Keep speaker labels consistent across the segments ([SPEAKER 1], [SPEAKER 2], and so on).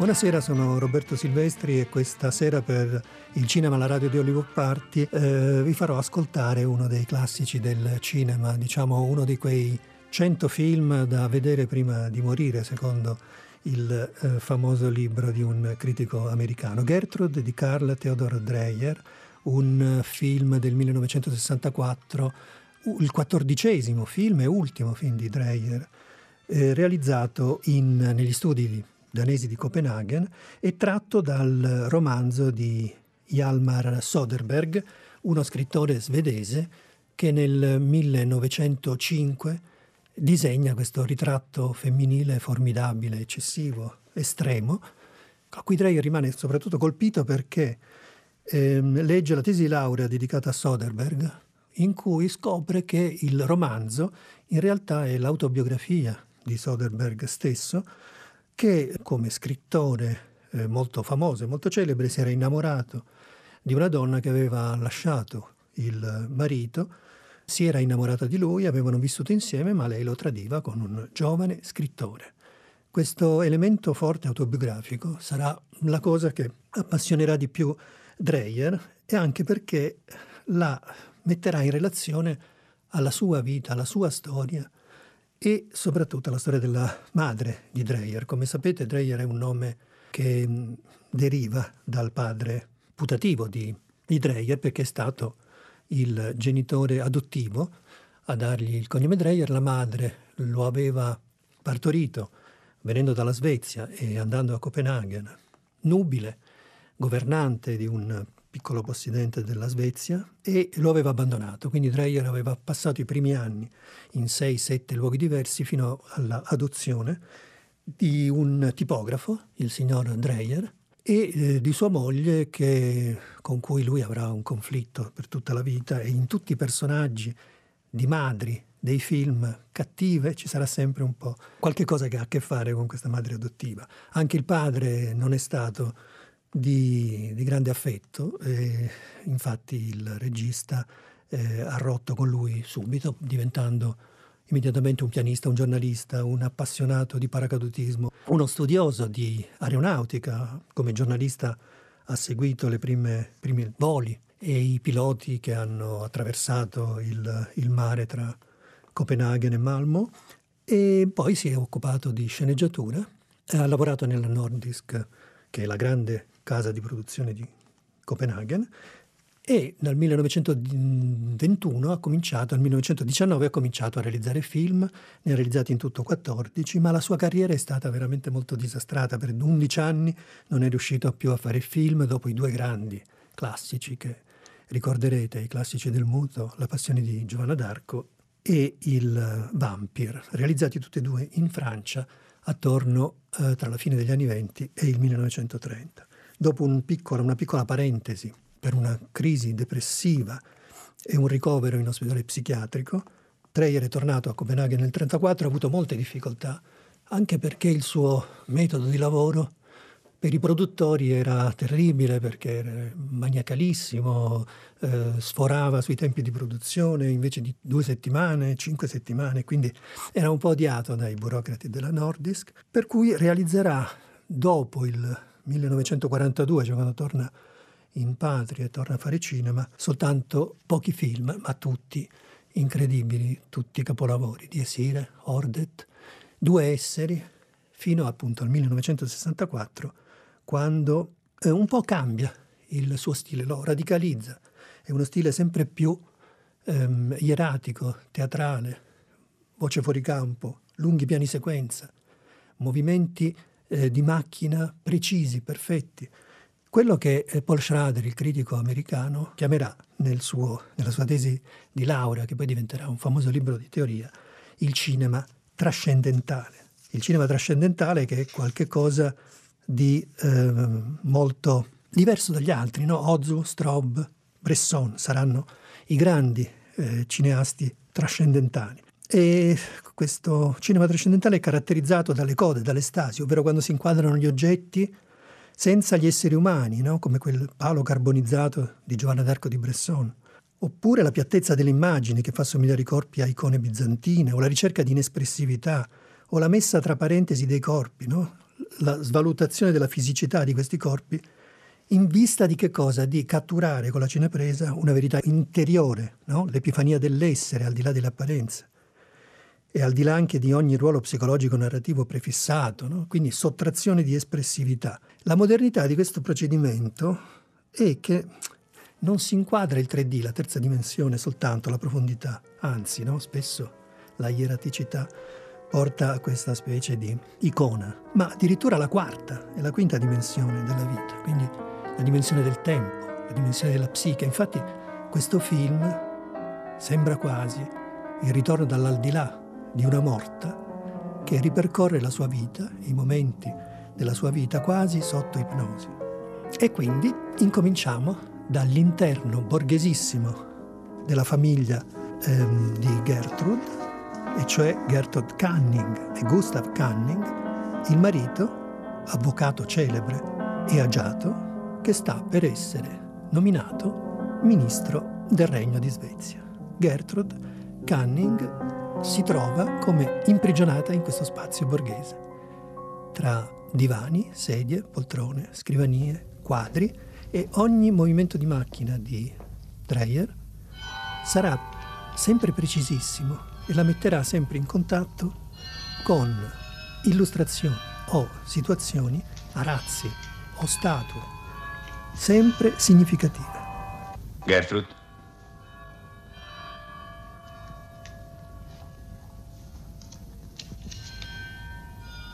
[SPEAKER 1] Buonasera, sono Roberto Silvestri e questa sera per il cinema alla radio di Hollywood Party eh, vi farò ascoltare uno dei classici del cinema, diciamo uno di quei 100 film da vedere prima di morire, secondo il eh, famoso libro di un critico americano, Gertrude di Carl Theodor Dreyer, un film del 1964, il quattordicesimo film e ultimo film di Dreyer, eh, realizzato in, negli studi danesi di Copenaghen e tratto dal romanzo di Hjalmar Soderberg, uno scrittore svedese che nel 1905 disegna questo ritratto femminile formidabile, eccessivo, estremo, a cui Dreyer rimane soprattutto colpito perché ehm, legge la tesi laurea dedicata a Soderberg, in cui scopre che il romanzo in realtà è l'autobiografia di Soderberg stesso, che come scrittore eh, molto famoso e molto celebre si era innamorato di una donna che aveva lasciato il marito, si era innamorata di lui, avevano vissuto insieme, ma lei lo tradiva con un giovane scrittore. Questo elemento forte autobiografico sarà la cosa che appassionerà di più Dreyer e anche perché la metterà in relazione alla sua vita, alla sua storia, e soprattutto la storia della madre di Dreyer. Come sapete Dreyer è un nome che mm, deriva dal padre putativo di, di Dreyer perché è stato il genitore adottivo a dargli il cognome Dreyer, la madre lo aveva partorito venendo dalla Svezia e andando a Copenaghen, nubile, governante di un piccolo possidente della Svezia, e lo aveva abbandonato. Quindi Dreyer aveva passato i primi anni in 6-7 luoghi diversi fino all'adozione di un tipografo, il signor Dreyer, e eh, di sua moglie che, con cui lui avrà un conflitto per tutta la vita e in tutti i personaggi di madri dei film cattive ci sarà sempre un po' qualche cosa che ha a che fare con questa madre adottiva. Anche il padre non è stato di, di grande affetto, e infatti il regista eh, ha rotto con lui subito, diventando immediatamente un pianista, un giornalista, un appassionato di paracadutismo, uno studioso di aeronautica, come giornalista ha seguito i primi voli e i piloti che hanno attraversato il, il mare tra Copenaghen e Malmo. E poi si è occupato di sceneggiatura, ha lavorato nella Nordisk, che è la grande casa di produzione di Copenaghen, e dal 1921 ha cominciato, nel 1919 ha cominciato a realizzare film, ne ha realizzati in tutto 14, ma la sua carriera è stata veramente molto disastrata. Per 11 anni non è riuscito più a fare film dopo i due grandi classici che ricorderete, i classici del muto, La passione di Giovanna d'Arco e Il Vampire, realizzati tutti e due in Francia attorno eh, tra la fine degli anni 20 e il 1930. Dopo un piccolo, una piccola parentesi per una crisi depressiva e un ricovero in ospedale psichiatrico, Dreyer è tornato a Copenaghen nel 1934 ha avuto molte difficoltà, anche perché il suo metodo di lavoro per i produttori era terribile perché era maniacalissimo, eh, sforava sui tempi di produzione invece di due settimane, cinque settimane, quindi era un po' odiato dai burocrati della Nordisk, per cui realizzerà dopo il 1942, cioè quando torna in patria e torna a fare cinema, soltanto pochi film, ma tutti incredibili, tutti capolavori di Esire, Ordet, Due esseri, fino appunto al 1964, quando eh, un po' cambia il suo stile, lo radicalizza. È uno stile sempre più ehm, ieratico, teatrale, voce fuori campo, lunghi piani sequenza, movimenti eh, di macchina precisi, perfetti. Quello che eh, Paul Schrader, il critico americano, chiamerà nel suo, nella sua tesi di laurea, che poi diventerà un famoso libro di teoria, il cinema trascendentale. Il cinema trascendentale che è qualcosa di eh, molto diverso dagli altri, no? Ozu, Straub, Bresson saranno i grandi eh, cineasti trascendentali. E questo cinema trascendentale è caratterizzato dalle code, dalle stasi, ovvero quando si inquadrano gli oggetti senza gli esseri umani, no? come quel palo carbonizzato di Giovanna d'Arco di Bresson, oppure la piattezza delle immagini che fa somigliare i corpi a icone bizantine, o la ricerca di inespressività, o la messa tra parentesi dei corpi, no? la svalutazione della fisicità di questi corpi in vista di che cosa? Di catturare con la cinepresa una verità interiore, no? l'epifania dell'essere al di là delle apparenze e al di là anche di ogni ruolo psicologico narrativo prefissato, no? quindi sottrazione di espressività. La modernità di questo procedimento è che non si inquadra il 3D, la terza dimensione, soltanto la profondità, anzi no? spesso la ieraticità porta a questa specie di icona, ma addirittura la quarta e la quinta dimensione della vita, quindi la dimensione del tempo, la dimensione della psiche. Infatti questo film sembra quasi il ritorno dall'aldilà di una morta che ripercorre la sua vita, i momenti della sua vita quasi sotto ipnosi. E quindi incominciamo dall'interno borghesissimo della famiglia ehm, di Gertrude, e cioè Gertrude Canning e Gustav Canning, il marito, avvocato celebre e agiato, che sta per essere nominato ministro del Regno di Svezia. Gertrude Canning si trova come imprigionata in questo spazio borghese, tra divani, sedie, poltrone, scrivanie, quadri e ogni movimento di macchina di Dreyer sarà sempre precisissimo e la metterà sempre in contatto con illustrazioni o situazioni, arazzi o statue, sempre significative.
[SPEAKER 2] Gertrude?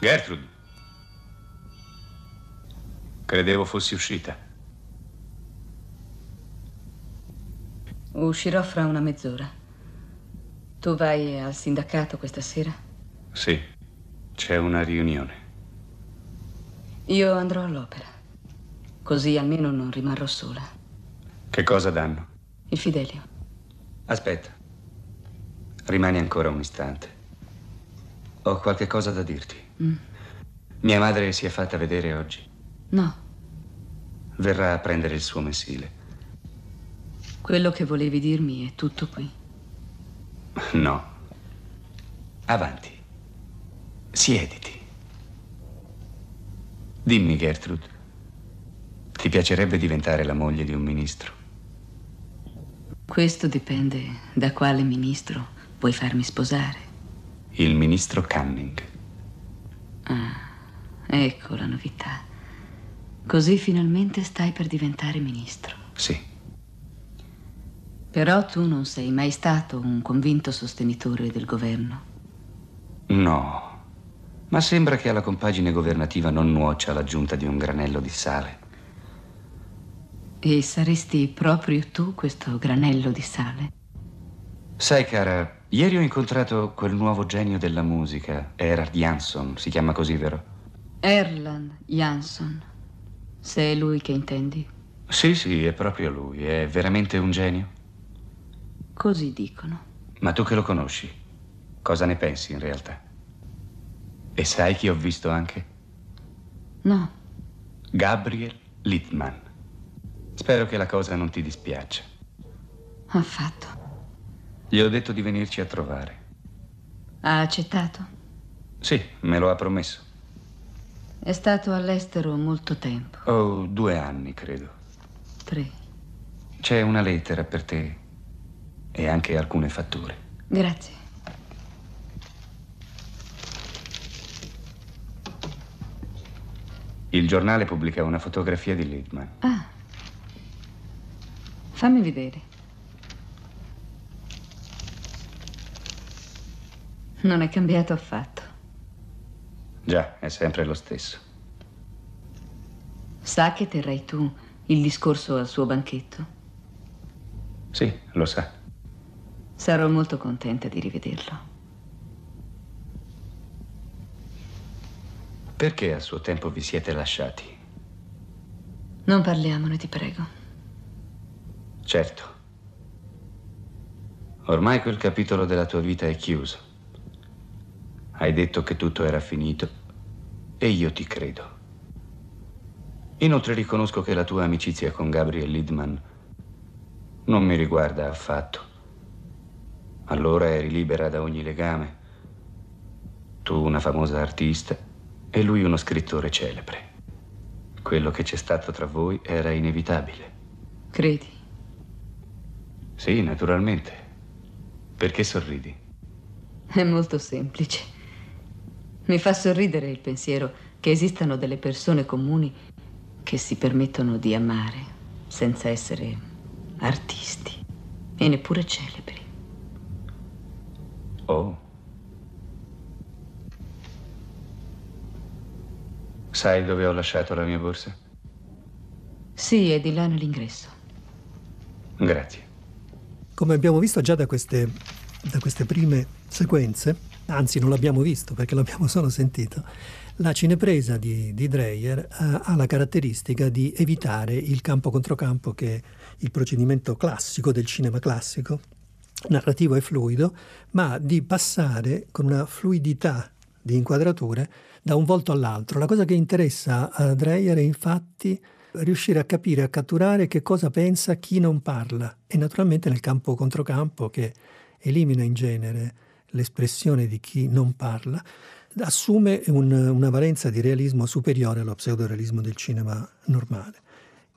[SPEAKER 2] Gertrude? Credevo fossi uscita.
[SPEAKER 3] Uscirò fra una mezz'ora. Tu vai al sindacato questa sera?
[SPEAKER 2] Sì, c'è una riunione.
[SPEAKER 3] Io andrò all'opera. Così almeno non rimarrò sola.
[SPEAKER 2] Che cosa danno?
[SPEAKER 3] Il Fidelio.
[SPEAKER 2] Aspetta. Rimani ancora un istante. Ho qualche cosa da dirti. Mm. Mia madre si è fatta vedere oggi?
[SPEAKER 3] No.
[SPEAKER 2] Verrà a prendere il suo mensile.
[SPEAKER 3] Quello che volevi dirmi è tutto qui.
[SPEAKER 2] No. Avanti. Siediti. Dimmi, Gertrude, ti piacerebbe diventare la moglie di un ministro?
[SPEAKER 3] Questo dipende da quale ministro vuoi farmi sposare.
[SPEAKER 2] Il ministro Canning.
[SPEAKER 3] Ah, ecco la novità. Così finalmente stai per diventare ministro.
[SPEAKER 2] Sì.
[SPEAKER 3] Però tu non sei mai stato un convinto sostenitore del governo.
[SPEAKER 2] No, ma sembra che alla compagine governativa non nuoccia l'aggiunta di un granello di sale.
[SPEAKER 3] E saresti proprio tu questo granello di sale?
[SPEAKER 2] Sai, cara, ieri ho incontrato quel nuovo genio della musica, Erhard Jansson, si chiama così, vero?
[SPEAKER 3] Erland Jansson. Se è lui che intendi?
[SPEAKER 2] Sì, sì, è proprio lui. È veramente un genio.
[SPEAKER 3] Così dicono.
[SPEAKER 2] Ma tu che lo conosci, cosa ne pensi in realtà? E sai chi ho visto anche?
[SPEAKER 3] No.
[SPEAKER 2] Gabriel Littman. Spero che la cosa non ti dispiaccia.
[SPEAKER 3] Affatto.
[SPEAKER 2] Gli ho detto di venirci a trovare.
[SPEAKER 3] Ha accettato?
[SPEAKER 2] Sì, me lo ha promesso.
[SPEAKER 3] È stato all'estero molto tempo.
[SPEAKER 2] Oh, due anni, credo.
[SPEAKER 3] Tre.
[SPEAKER 2] C'è una lettera per te e anche alcune fatture.
[SPEAKER 3] Grazie.
[SPEAKER 2] Il giornale pubblica una fotografia di Littman.
[SPEAKER 3] Ah. Fammi vedere. Non è cambiato affatto.
[SPEAKER 2] Già, è sempre lo stesso.
[SPEAKER 3] Sa che terrai tu il discorso al suo banchetto?
[SPEAKER 2] Sì, lo sa.
[SPEAKER 3] Sarò molto contenta di rivederlo.
[SPEAKER 2] Perché a suo tempo vi siete lasciati?
[SPEAKER 3] Non parliamone, ti prego.
[SPEAKER 2] Certo. Ormai quel capitolo della tua vita è chiuso. Hai detto che tutto era finito e io ti credo. Inoltre riconosco che la tua amicizia con Gabriel Lidman non mi riguarda affatto. Allora eri libera da ogni legame. Tu una famosa artista e lui uno scrittore celebre. Quello che c'è stato tra voi era inevitabile.
[SPEAKER 3] Credi?
[SPEAKER 2] Sì, naturalmente. Perché sorridi?
[SPEAKER 3] È molto semplice. Mi fa sorridere il pensiero che esistano delle persone comuni che si permettono di amare senza essere artisti e neppure celebri.
[SPEAKER 2] Oh. Sai dove ho lasciato la mia borsa?
[SPEAKER 3] Sì, è di là nell'ingresso.
[SPEAKER 2] Grazie.
[SPEAKER 1] Come abbiamo visto già da queste, da queste prime sequenze, anzi non l'abbiamo visto perché l'abbiamo solo sentito, la cinepresa di, di Dreyer eh, ha la caratteristica di evitare il campo-controcampo che è il procedimento classico del cinema classico, narrativo e fluido, ma di passare con una fluidità di inquadrature da un volto all'altro. La cosa che interessa a Dreyer è infatti riuscire a capire, a catturare che cosa pensa chi non parla e naturalmente nel campo-controcampo che elimina in genere l'espressione di chi non parla, assume un, una valenza di realismo superiore allo pseudorealismo del cinema normale.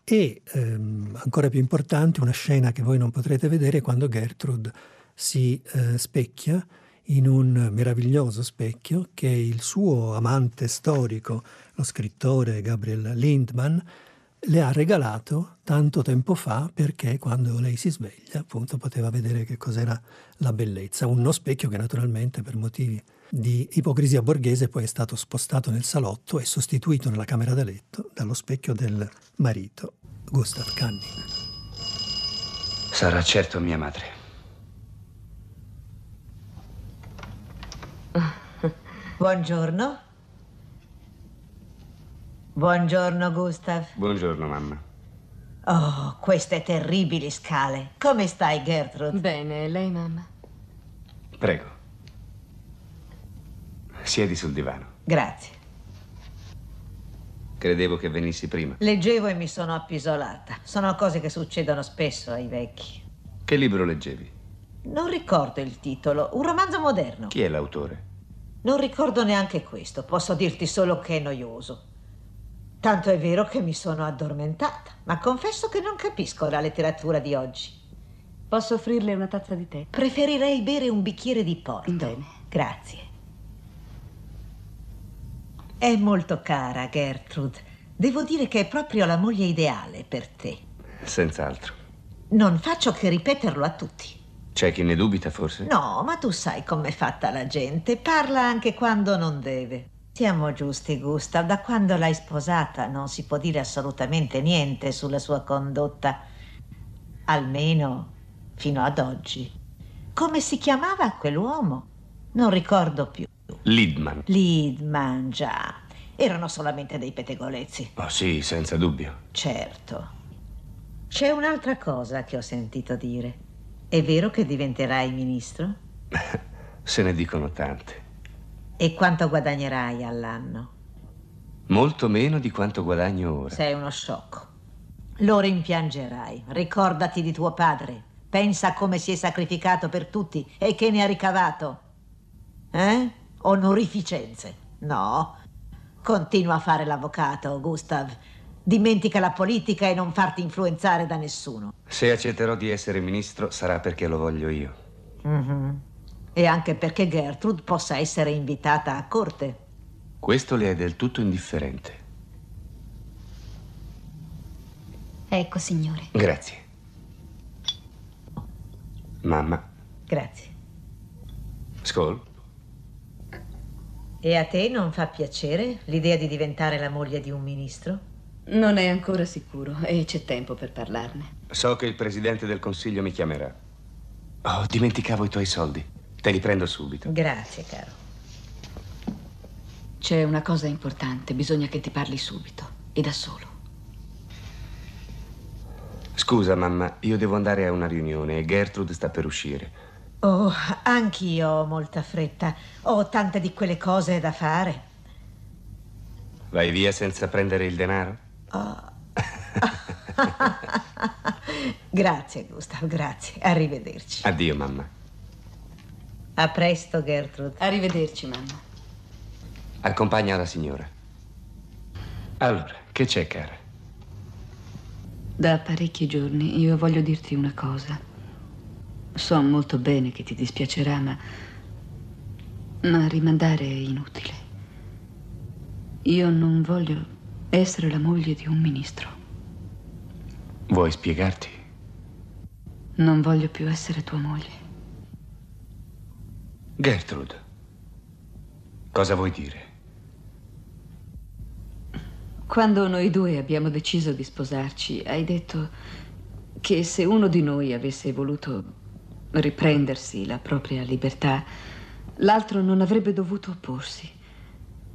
[SPEAKER 1] E ehm, ancora più importante, una scena che voi non potrete vedere quando Gertrude si eh, specchia in un meraviglioso specchio che il suo amante storico, lo scrittore Gabriel Lindman, le ha regalato tanto tempo fa perché quando lei si sveglia appunto poteva vedere che cos'era la bellezza. Uno specchio che naturalmente per motivi di ipocrisia borghese poi è stato spostato nel salotto e sostituito nella camera da letto dallo specchio del marito, Gustav Canning.
[SPEAKER 2] Sarà certo mia madre.
[SPEAKER 4] Buongiorno. Buongiorno, Gustav.
[SPEAKER 2] Buongiorno, mamma.
[SPEAKER 4] Oh, queste terribili scale. Come stai, Gertrude?
[SPEAKER 3] Bene, lei, mamma?
[SPEAKER 2] Prego. Siedi sul divano.
[SPEAKER 4] Grazie.
[SPEAKER 2] Credevo che venissi prima.
[SPEAKER 4] Leggevo e mi sono appisolata. Sono cose che succedono spesso ai vecchi.
[SPEAKER 2] Che libro leggevi?
[SPEAKER 4] Non ricordo il titolo. Un romanzo moderno.
[SPEAKER 2] Chi è l'autore?
[SPEAKER 4] Non ricordo neanche questo. Posso dirti solo che è noioso. Tanto è vero che mi sono addormentata, ma confesso che non capisco la letteratura di oggi.
[SPEAKER 3] Posso offrirle una tazza di tè?
[SPEAKER 4] Preferirei bere un bicchiere di porto.
[SPEAKER 3] Bene.
[SPEAKER 4] Grazie. È molto cara, Gertrude. Devo dire che è proprio la moglie ideale per te.
[SPEAKER 2] Senz'altro.
[SPEAKER 4] Non faccio che ripeterlo a tutti.
[SPEAKER 2] C'è chi ne dubita, forse?
[SPEAKER 4] No, ma tu sai com'è fatta la gente. Parla anche quando non deve. Siamo giusti, Gustav. Da quando l'hai sposata non si può dire assolutamente niente sulla sua condotta. Almeno fino ad oggi. Come si chiamava quell'uomo? Non ricordo più.
[SPEAKER 2] Lidman.
[SPEAKER 4] Lidman, già. Erano solamente dei pettegolezzi.
[SPEAKER 2] Oh sì, senza dubbio.
[SPEAKER 4] Certo. C'è un'altra cosa che ho sentito dire. È vero che diventerai ministro?
[SPEAKER 2] Se ne dicono tante.
[SPEAKER 4] E quanto guadagnerai all'anno?
[SPEAKER 2] Molto meno di quanto guadagno ora.
[SPEAKER 4] Sei uno sciocco. Lo rimpiangerai. Ricordati di tuo padre. Pensa a come si è sacrificato per tutti e che ne ha ricavato. Eh? Onorificenze. No. Continua a fare l'avvocato, Gustav. Dimentica la politica e non farti influenzare da nessuno.
[SPEAKER 2] Se accetterò di essere ministro sarà perché lo voglio io.
[SPEAKER 4] Mm-hmm. E anche perché Gertrude possa essere invitata a corte.
[SPEAKER 2] Questo le è del tutto indifferente.
[SPEAKER 5] Ecco, signore.
[SPEAKER 2] Grazie. Mamma.
[SPEAKER 4] Grazie.
[SPEAKER 2] Skol.
[SPEAKER 4] E a te non fa piacere l'idea di diventare la moglie di un ministro?
[SPEAKER 3] Non è ancora sicuro e c'è tempo per parlarne.
[SPEAKER 2] So che il presidente del consiglio mi chiamerà. Oh, dimenticavo i tuoi soldi. Te li prendo subito.
[SPEAKER 4] Grazie, caro.
[SPEAKER 3] C'è una cosa importante, bisogna che ti parli subito e da solo.
[SPEAKER 2] Scusa, mamma, io devo andare a una riunione e Gertrude sta per uscire.
[SPEAKER 4] Oh, anch'io ho molta fretta. Ho tante di quelle cose da fare.
[SPEAKER 2] Vai via senza prendere il denaro?
[SPEAKER 4] Oh. grazie, Gustav, grazie. Arrivederci.
[SPEAKER 2] Addio, mamma.
[SPEAKER 4] A presto, Gertrude.
[SPEAKER 3] Arrivederci, mamma.
[SPEAKER 6] Accompagna la signora.
[SPEAKER 2] Allora, che c'è, cara?
[SPEAKER 3] Da parecchi giorni io voglio dirti una cosa. So molto bene che ti dispiacerà, ma... ma rimandare è inutile. Io non voglio essere la moglie di un ministro.
[SPEAKER 2] Vuoi spiegarti?
[SPEAKER 3] Non voglio più essere tua moglie.
[SPEAKER 2] Gertrude, cosa vuoi dire?
[SPEAKER 3] Quando noi due abbiamo deciso di sposarci, hai detto che se uno di noi avesse voluto riprendersi la propria libertà, l'altro non avrebbe dovuto opporsi.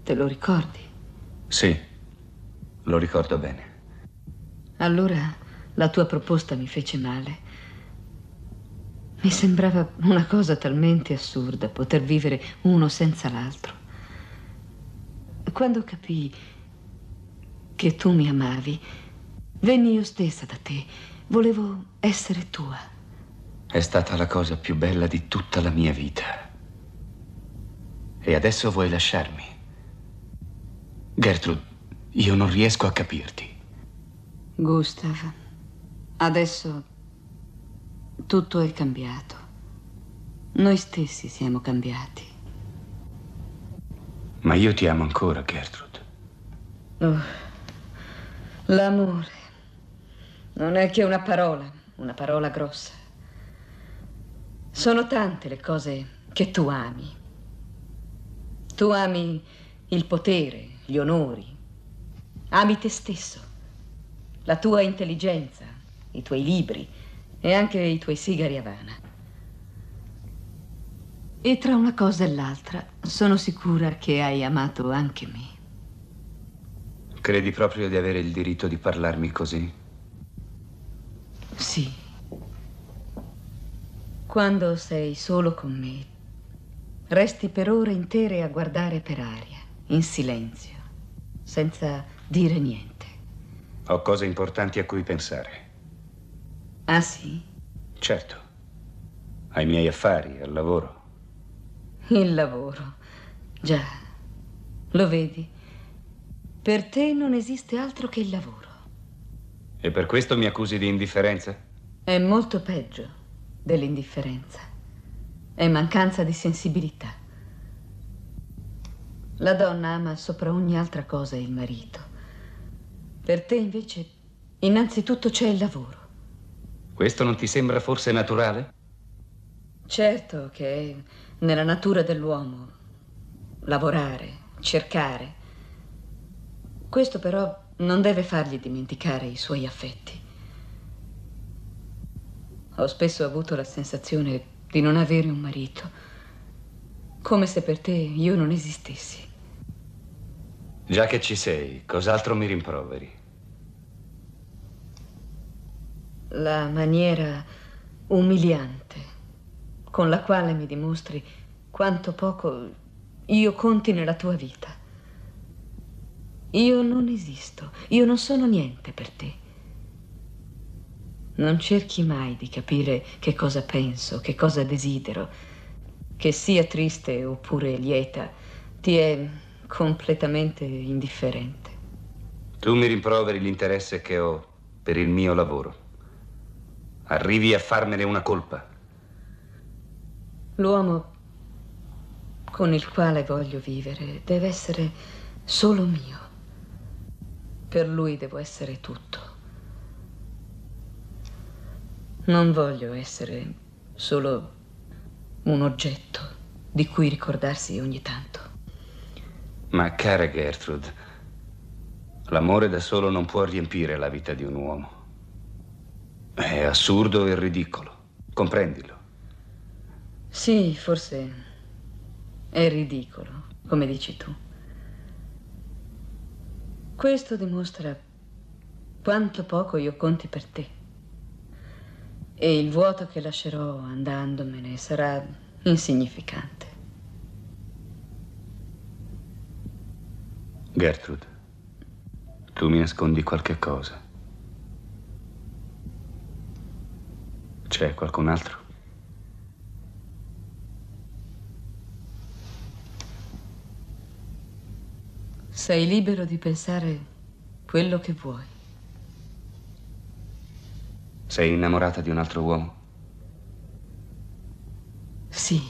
[SPEAKER 3] Te lo ricordi?
[SPEAKER 2] Sì, lo ricordo bene.
[SPEAKER 3] Allora la tua proposta mi fece male. Mi sembrava una cosa talmente assurda poter vivere uno senza l'altro. Quando capii che tu mi amavi, venni io stessa da te. Volevo essere tua.
[SPEAKER 2] È stata la cosa più bella di tutta la mia vita. E adesso vuoi lasciarmi? Gertrude, io non riesco a capirti.
[SPEAKER 3] Gustav, adesso tutto è cambiato. Noi stessi siamo cambiati.
[SPEAKER 2] Ma io ti amo ancora, Gertrude.
[SPEAKER 3] Oh. L'amore non è che una parola, una parola grossa. Sono tante le cose che tu ami. Tu ami il potere, gli onori. Ami te stesso, la tua intelligenza, i tuoi libri e anche i tuoi sigari Havana. E tra una cosa e l'altra sono sicura che hai amato anche me.
[SPEAKER 2] Credi proprio di avere il diritto di parlarmi così?
[SPEAKER 3] Sì. Quando sei solo con me, resti per ore intere a guardare per aria, in silenzio, senza dire niente.
[SPEAKER 2] Ho cose importanti a cui pensare.
[SPEAKER 3] Ah sì?
[SPEAKER 2] Certo. Ai miei affari, al lavoro.
[SPEAKER 3] Il lavoro. Già. Lo vedi? Per te non esiste altro che il lavoro.
[SPEAKER 2] E per questo mi accusi di indifferenza?
[SPEAKER 3] È molto peggio dell'indifferenza. È mancanza di sensibilità. La donna ama sopra ogni altra cosa il marito. Per te invece, innanzitutto c'è il lavoro.
[SPEAKER 2] Questo non ti sembra forse naturale?
[SPEAKER 3] Certo che è nella natura dell'uomo lavorare, cercare. Questo però non deve fargli dimenticare i suoi affetti. Ho spesso avuto la sensazione di non avere un marito, come se per te io non esistessi.
[SPEAKER 2] Già che ci sei, cos'altro mi rimproveri?
[SPEAKER 3] La maniera umiliante con la quale mi dimostri quanto poco io conti nella tua vita. Io non esisto, io non sono niente per te. Non cerchi mai di capire che cosa penso, che cosa desidero. Che sia triste oppure lieta, ti è completamente indifferente.
[SPEAKER 2] Tu mi rimproveri l'interesse che ho per il mio lavoro. Arrivi a farmene una colpa.
[SPEAKER 3] L'uomo con il quale voglio vivere deve essere solo mio. Per lui devo essere tutto. Non voglio essere solo un oggetto di cui ricordarsi ogni tanto.
[SPEAKER 2] Ma cara Gertrude, l'amore da solo non può riempire la vita di un uomo. È assurdo e ridicolo. Comprendilo.
[SPEAKER 3] Sì, forse è ridicolo, come dici tu. Questo dimostra quanto poco io conti per te. E il vuoto che lascerò andandomene sarà insignificante.
[SPEAKER 2] Gertrude, tu mi nascondi qualche cosa. C'è qualcun altro?
[SPEAKER 3] Sei libero di pensare quello che vuoi.
[SPEAKER 2] Sei innamorata di un altro uomo?
[SPEAKER 3] Sì.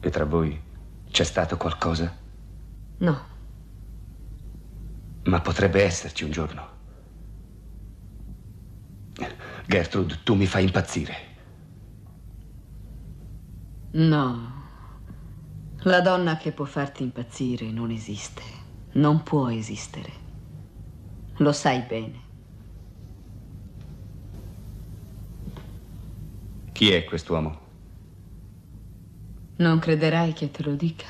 [SPEAKER 2] E tra voi c'è stato qualcosa?
[SPEAKER 3] No.
[SPEAKER 2] Ma potrebbe esserci un giorno. Gertrude, tu mi fai impazzire.
[SPEAKER 3] No. La donna che può farti impazzire non esiste. Non può esistere. Lo sai bene.
[SPEAKER 2] Chi è quest'uomo?
[SPEAKER 3] Non crederai che te lo dica.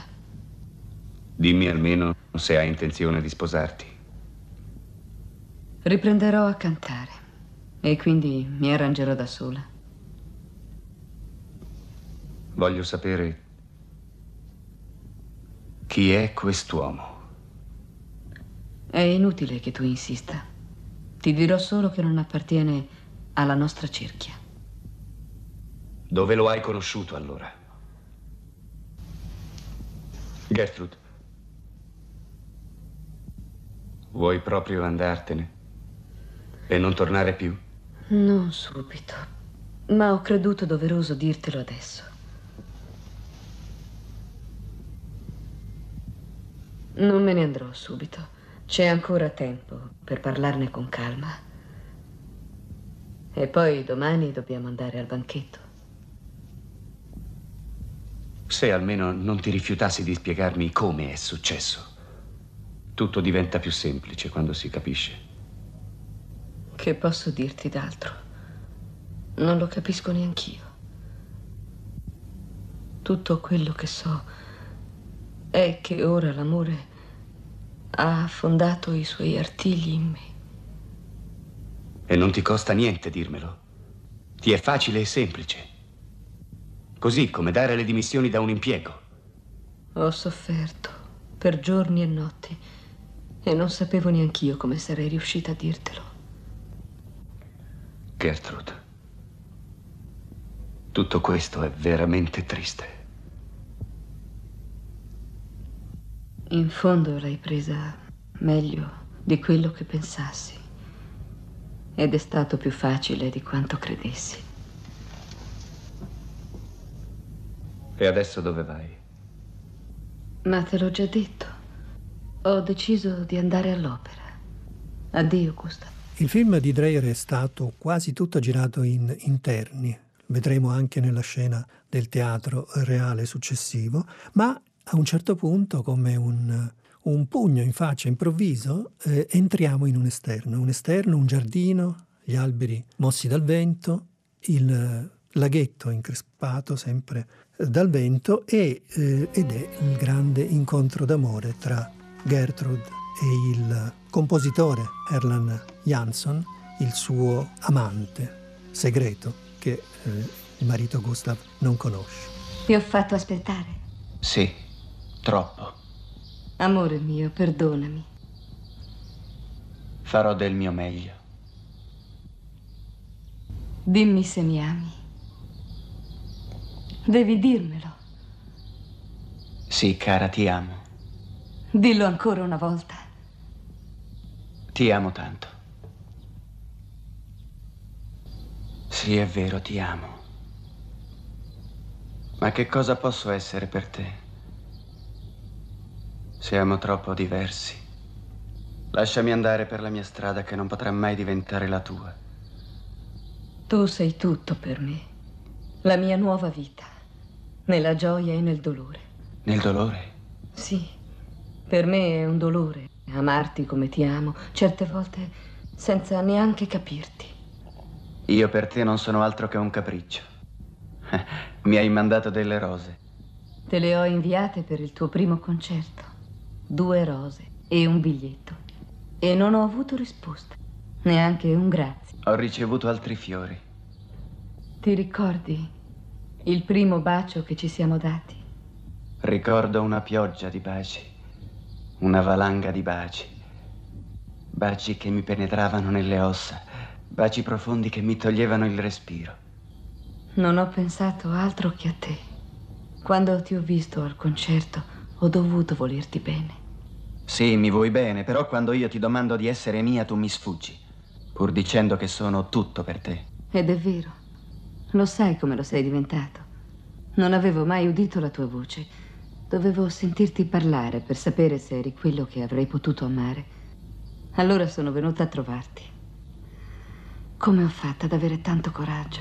[SPEAKER 2] Dimmi almeno se hai intenzione di sposarti.
[SPEAKER 3] Riprenderò a cantare e quindi mi arrangerò da sola.
[SPEAKER 2] Voglio sapere chi è quest'uomo.
[SPEAKER 3] È inutile che tu insista. Ti dirò solo che non appartiene alla nostra cerchia.
[SPEAKER 2] Dove lo hai conosciuto allora? Gertrude. Vuoi proprio andartene? E non tornare più?
[SPEAKER 3] Non subito. Ma ho creduto doveroso dirtelo adesso. Non me ne andrò subito. C'è ancora tempo per parlarne con calma. E poi domani dobbiamo andare al banchetto.
[SPEAKER 2] Se almeno non ti rifiutassi di spiegarmi come è successo. Tutto diventa più semplice quando si capisce.
[SPEAKER 3] Che posso dirti d'altro? Non lo capisco neanch'io. Tutto quello che so è che ora l'amore ha affondato i suoi artigli in me.
[SPEAKER 2] E non ti costa niente dirmelo. Ti è facile e semplice. Così come dare le dimissioni da un impiego.
[SPEAKER 3] Ho sofferto per giorni e notti e non sapevo neanch'io come sarei riuscita a dirtelo.
[SPEAKER 2] Gertrude, tutto questo è veramente triste.
[SPEAKER 3] In fondo l'hai presa meglio di quello che pensassi. Ed è stato più facile di quanto credessi.
[SPEAKER 2] E adesso dove vai?
[SPEAKER 3] Ma te l'ho già detto. Ho deciso di andare all'opera. Addio, Gustav.
[SPEAKER 1] Il film di Dreyer è stato quasi tutto girato in interni. Vedremo anche nella scena del teatro reale successivo, ma a un certo punto, come un, un pugno in faccia improvviso, eh, entriamo in un esterno. Un esterno, un giardino, gli alberi mossi dal vento, il laghetto increspato sempre dal vento e, eh, ed è il grande incontro d'amore tra Gertrude e il compositore Erland Jansson, il suo amante segreto che eh, il marito Gustav non conosce.
[SPEAKER 5] Ti ho fatto aspettare?
[SPEAKER 2] Sì, troppo.
[SPEAKER 3] Amore mio, perdonami.
[SPEAKER 2] Farò del mio meglio.
[SPEAKER 3] Dimmi se mi ami. Devi dirmelo.
[SPEAKER 2] Sì, cara, ti amo.
[SPEAKER 3] Dillo ancora una volta.
[SPEAKER 2] Ti amo tanto. Sì, è vero, ti amo. Ma che cosa posso essere per te? Siamo troppo diversi. Lasciami andare per la mia strada che non potrà mai diventare la tua.
[SPEAKER 3] Tu sei tutto per me. La mia nuova vita. Nella gioia e nel dolore.
[SPEAKER 2] Nel dolore?
[SPEAKER 3] Sì, per me è un dolore amarti come ti amo, certe volte senza neanche capirti.
[SPEAKER 2] Io per te non sono altro che un capriccio. Mi hai mandato delle rose.
[SPEAKER 3] Te le ho inviate per il tuo primo concerto. Due rose e un biglietto. E non ho avuto risposta. Neanche un grazie.
[SPEAKER 2] Ho ricevuto altri fiori.
[SPEAKER 3] Ti ricordi il primo bacio che ci siamo dati?
[SPEAKER 2] Ricordo una pioggia di baci, una valanga di baci, baci che mi penetravano nelle ossa, baci profondi che mi toglievano il respiro.
[SPEAKER 3] Non ho pensato altro che a te. Quando ti ho visto al concerto, ho dovuto volerti bene.
[SPEAKER 6] Sì, mi vuoi bene, però quando io ti domando di essere mia, tu mi sfuggi, pur dicendo che sono tutto per te.
[SPEAKER 3] Ed è vero. Lo sai come lo sei diventato. Non avevo mai udito la tua voce. Dovevo sentirti parlare per sapere se eri quello che avrei potuto amare. Allora sono venuta a trovarti. Come ho fatto ad avere tanto coraggio?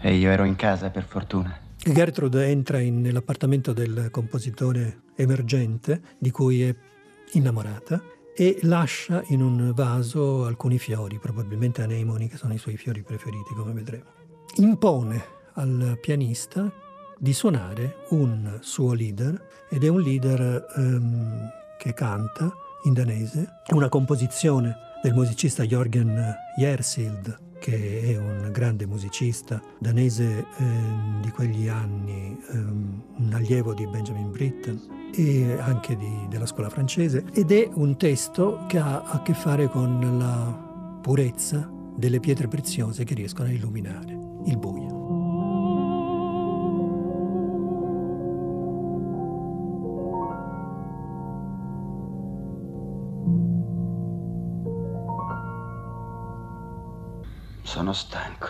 [SPEAKER 6] E io ero in casa, per fortuna.
[SPEAKER 1] Gertrude entra in, nell'appartamento del compositore emergente, di cui è innamorata, e lascia in un vaso alcuni fiori, probabilmente anemoni, che sono i suoi fiori preferiti, come vedremo. Impone al pianista di suonare un suo leader, ed è un leader um, che canta in danese, una composizione del musicista Jorgen Jersild, che è un grande musicista danese eh, di quegli anni, eh, un allievo di Benjamin Britten e anche di, della scuola francese, ed è un testo che ha a che fare con la purezza delle pietre preziose che riescono a illuminare il buio.
[SPEAKER 6] Sono stanco.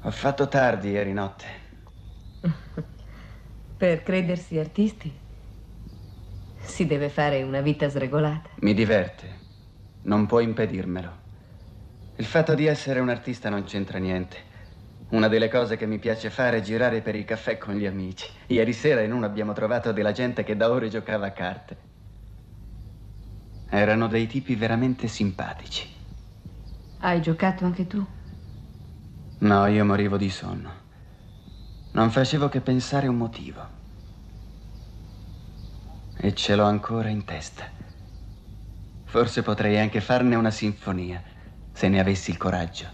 [SPEAKER 6] Ho fatto tardi ieri notte.
[SPEAKER 3] per credersi artisti si deve fare una vita sregolata.
[SPEAKER 6] Mi diverte. Non puoi impedirmelo. Il fatto di essere un artista non c'entra niente. Una delle cose che mi piace fare è girare per i caffè con gli amici. Ieri sera in uno abbiamo trovato della gente che da ore giocava a carte. Erano dei tipi veramente simpatici.
[SPEAKER 3] Hai giocato anche tu?
[SPEAKER 6] No, io morivo di sonno. Non facevo che pensare un motivo. E ce l'ho ancora in testa. Forse potrei anche farne una sinfonia, se ne avessi il coraggio.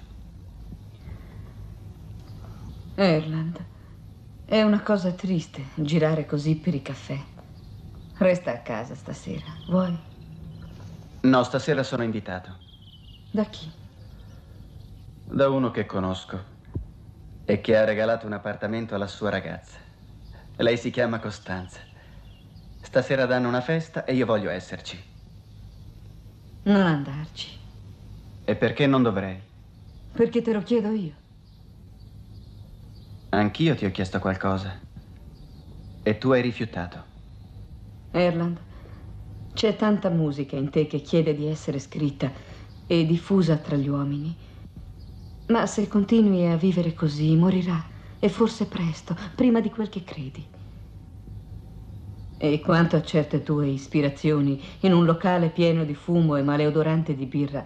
[SPEAKER 3] Erland, è una cosa triste girare così per i caffè. Resta a casa stasera, vuoi?
[SPEAKER 6] No, stasera sono invitato.
[SPEAKER 3] Da chi?
[SPEAKER 6] Da uno che conosco e che ha regalato un appartamento alla sua ragazza. Lei si chiama Costanza. Stasera danno una festa e io voglio esserci.
[SPEAKER 3] Non andarci.
[SPEAKER 6] E perché non dovrei?
[SPEAKER 3] Perché te lo chiedo io.
[SPEAKER 6] Anch'io ti ho chiesto qualcosa. E tu hai rifiutato.
[SPEAKER 3] Erland, c'è tanta musica in te che chiede di essere scritta e diffusa tra gli uomini ma se continui a vivere così, morirà. E forse presto, prima di quel che credi. E quanto a certe tue ispirazioni in un locale pieno di fumo e maleodorante di birra,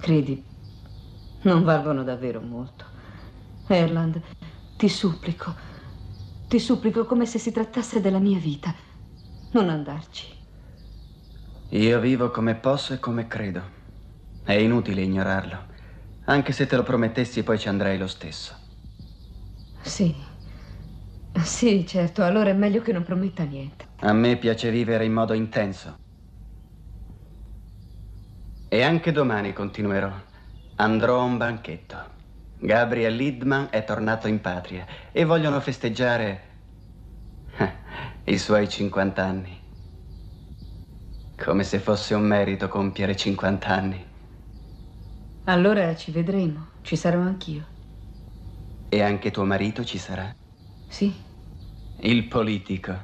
[SPEAKER 3] credi, non valgono davvero molto. Erland, ti supplico, ti supplico come se si trattasse della mia vita. Non andarci.
[SPEAKER 6] Io vivo come posso e come credo. È inutile ignorarlo. Anche se te lo promettessi, poi ci andrei lo stesso.
[SPEAKER 3] Sì. Sì, certo, allora è meglio che non prometta niente.
[SPEAKER 6] A me piace vivere in modo intenso. E anche domani continuerò. Andrò a un banchetto. Gabriel Lidman è tornato in patria e vogliono festeggiare i suoi 50 anni. Come se fosse un merito compiere 50 anni.
[SPEAKER 3] Allora ci vedremo. Ci sarò anch'io.
[SPEAKER 6] E anche tuo marito ci sarà?
[SPEAKER 3] Sì.
[SPEAKER 6] Il politico.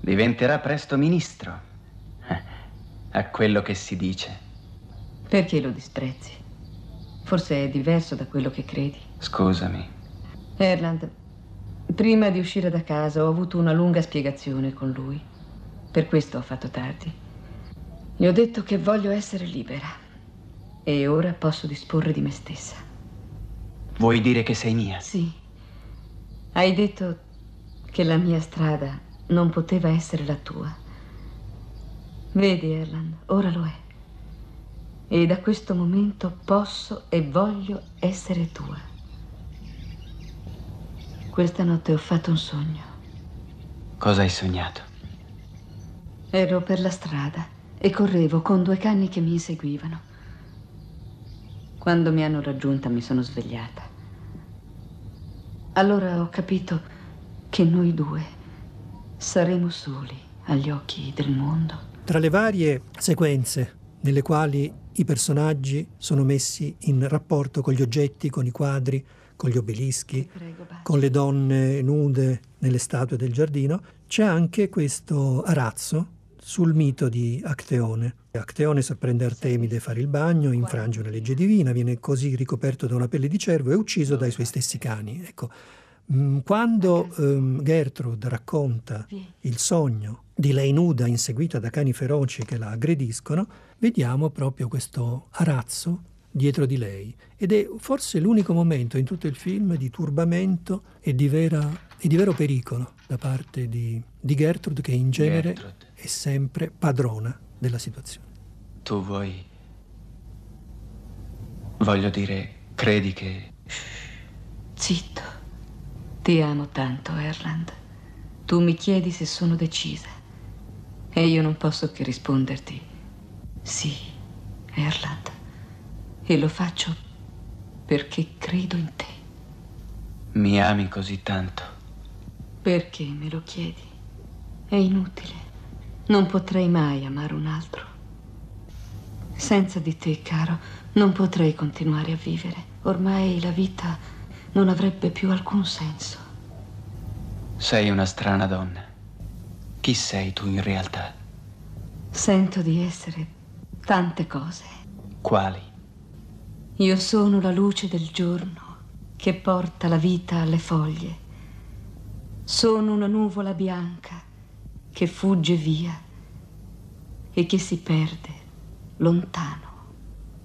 [SPEAKER 6] Diventerà presto ministro. A quello che si dice.
[SPEAKER 3] Perché lo disprezzi? Forse è diverso da quello che credi.
[SPEAKER 6] Scusami.
[SPEAKER 3] Erland, prima di uscire da casa ho avuto una lunga spiegazione con lui. Per questo ho fatto tardi. Gli ho detto che voglio essere libera. E ora posso disporre di me stessa.
[SPEAKER 6] Vuoi dire che sei mia?
[SPEAKER 3] Sì. Hai detto che la mia strada non poteva essere la tua. Vedi, Erland, ora lo è. E da questo momento posso e voglio essere tua. Questa notte ho fatto un sogno.
[SPEAKER 6] Cosa hai sognato?
[SPEAKER 3] Ero per la strada e correvo con due cani che mi inseguivano. Quando mi hanno raggiunta mi sono svegliata. Allora ho capito che noi due saremo soli agli occhi del mondo.
[SPEAKER 1] Tra le varie sequenze nelle quali i personaggi sono messi in rapporto con gli oggetti, con i quadri, con gli obelischi, con le donne nude nelle statue del giardino, c'è anche questo arazzo sul mito di Acteone. Acteone sorprende Artemide a fare il bagno, infrange una legge divina, viene così ricoperto da una pelle di cervo e ucciso dai suoi stessi cani. Ecco, mm, quando um, Gertrude racconta il sogno di lei nuda inseguita da cani feroci che la aggrediscono, vediamo proprio questo arazzo dietro di lei ed è forse l'unico momento in tutto il film di turbamento e di, vera, e di vero pericolo da parte di, di Gertrude che in genere Gertrude. È sempre padrona della situazione.
[SPEAKER 6] Tu vuoi... Voglio dire, credi che...
[SPEAKER 3] Zitto. Ti amo tanto, Erland. Tu mi chiedi se sono decisa. E io non posso che risponderti. Sì, Erland. E lo faccio perché credo in te.
[SPEAKER 6] Mi ami così tanto?
[SPEAKER 3] Perché me lo chiedi? È inutile. Non potrei mai amare un altro. Senza di te, caro, non potrei continuare a vivere. Ormai la vita non avrebbe più alcun senso.
[SPEAKER 6] Sei una strana donna. Chi sei tu in realtà?
[SPEAKER 3] Sento di essere tante cose.
[SPEAKER 6] Quali?
[SPEAKER 3] Io sono la luce del giorno che porta la vita alle foglie. Sono una nuvola bianca che fugge via e che si perde lontano.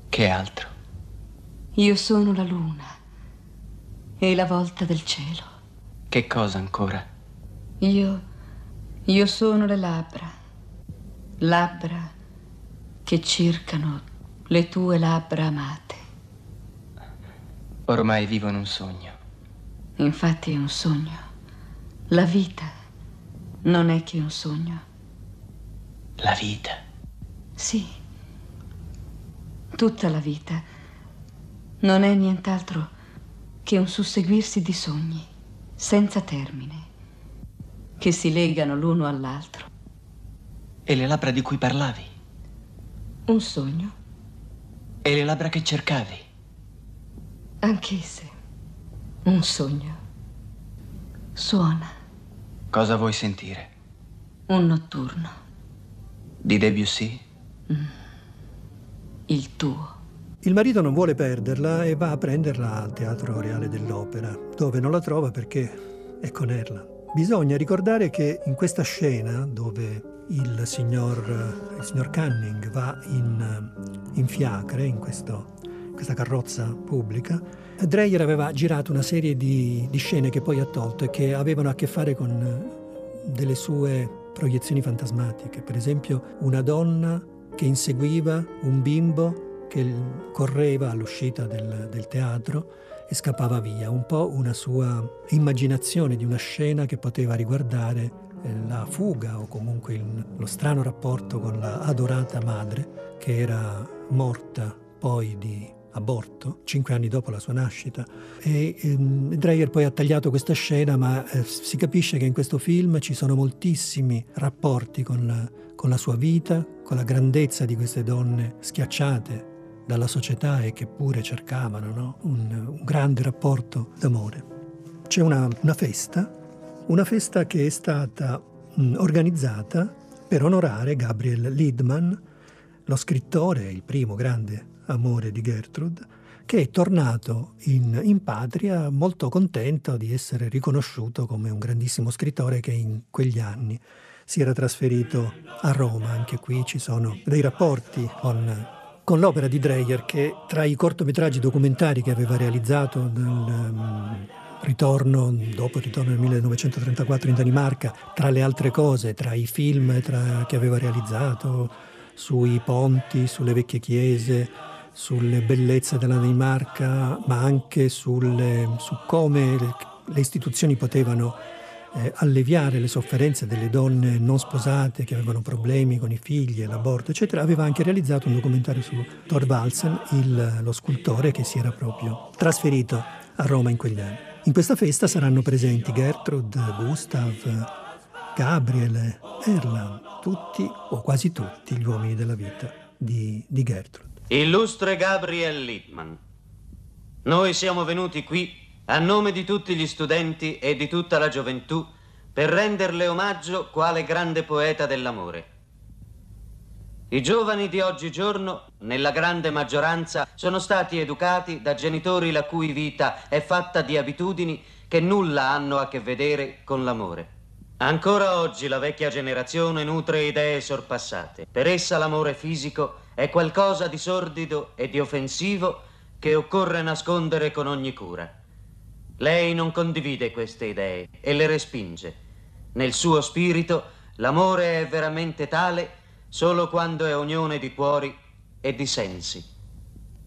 [SPEAKER 6] Che altro?
[SPEAKER 3] Io sono la luna e la volta del cielo.
[SPEAKER 6] Che cosa ancora?
[SPEAKER 3] Io, io sono le labbra, labbra che cercano le tue labbra amate.
[SPEAKER 6] Ormai vivo in un sogno.
[SPEAKER 3] Infatti è un sogno. La vita non è che un sogno.
[SPEAKER 6] La vita?
[SPEAKER 3] Sì. Tutta la vita non è nient'altro che un susseguirsi di sogni, senza termine, che si legano l'uno all'altro.
[SPEAKER 6] E le labbra di cui parlavi?
[SPEAKER 3] Un sogno.
[SPEAKER 6] E le labbra che cercavi?
[SPEAKER 3] Anch'esse. Un sogno. Suona.
[SPEAKER 6] Cosa vuoi sentire?
[SPEAKER 3] Un notturno.
[SPEAKER 6] Di Debussy? Mm.
[SPEAKER 3] Il tuo.
[SPEAKER 1] Il marito non vuole perderla e va a prenderla al Teatro Reale dell'Opera, dove non la trova perché è con Erland. Bisogna ricordare che in questa scena, dove il signor, il signor Canning va in, in fiacre, in questo questa carrozza pubblica, Dreyer aveva girato una serie di, di, scene che poi ha tolto e che avevano a che fare con eh, delle sue proiezioni fantasmatiche. Per esempio una donna che inseguiva un bimbo che correva all'uscita del, del teatro e scappava via, un po' una sua immaginazione di una scena che poteva riguardare eh, la fuga o comunque il, lo strano rapporto con la adorata madre che era morta poi di aborto, cinque anni dopo la sua nascita. E, ehm, Dreyer poi ha tagliato questa scena, ma eh, si capisce che in questo film ci sono moltissimi rapporti con la, con la sua vita, con la grandezza di queste donne schiacciate dalla società e che pure cercavano no? un, un, grande rapporto d'amore. C'è una, una, festa, una festa che è stata mh, organizzata per onorare Gabriel Liedman, lo scrittore, il primo grande amore di Gertrude, che è tornato in, in, patria molto contento di essere riconosciuto come un grandissimo scrittore che in quegli anni si era trasferito a Roma. Anche qui ci sono dei rapporti con, con l'opera di Dreyer che tra i cortometraggi documentari che aveva realizzato nel um, ritorno, dopo il ritorno nel 1934 in Danimarca, tra le altre cose, tra i film tra, che aveva realizzato sui ponti, sulle vecchie chiese, sulle bellezze della Danimarca, ma anche sulle, su come le, istituzioni potevano eh, alleviare le sofferenze delle donne non sposate che avevano problemi con i figli, l'aborto, eccetera. Aveva anche realizzato un documentario su Thorvaldsen, il, lo scultore che si era proprio trasferito a Roma in quegli anni. In questa festa saranno presenti Gertrude, Gustav, Gabriele, Erland, tutti o quasi tutti gli uomini della vita di, di Gertrude.
[SPEAKER 7] Illustre Gabriel Littman, noi siamo venuti qui a nome di tutti gli studenti e di tutta la gioventù per renderle omaggio quale grande poeta dell'amore. I giovani di oggigiorno, nella grande maggioranza, sono stati educati da genitori la cui vita è fatta di abitudini che nulla hanno a che vedere con l'amore. Ancora oggi la vecchia generazione nutre idee sorpassate. Per essa l'amore fisico è qualcosa di sordido e di offensivo che occorre nascondere con ogni cura. Lei non condivide queste idee e le respinge. Nel suo spirito l'amore è veramente tale solo quando è unione di cuori e di sensi.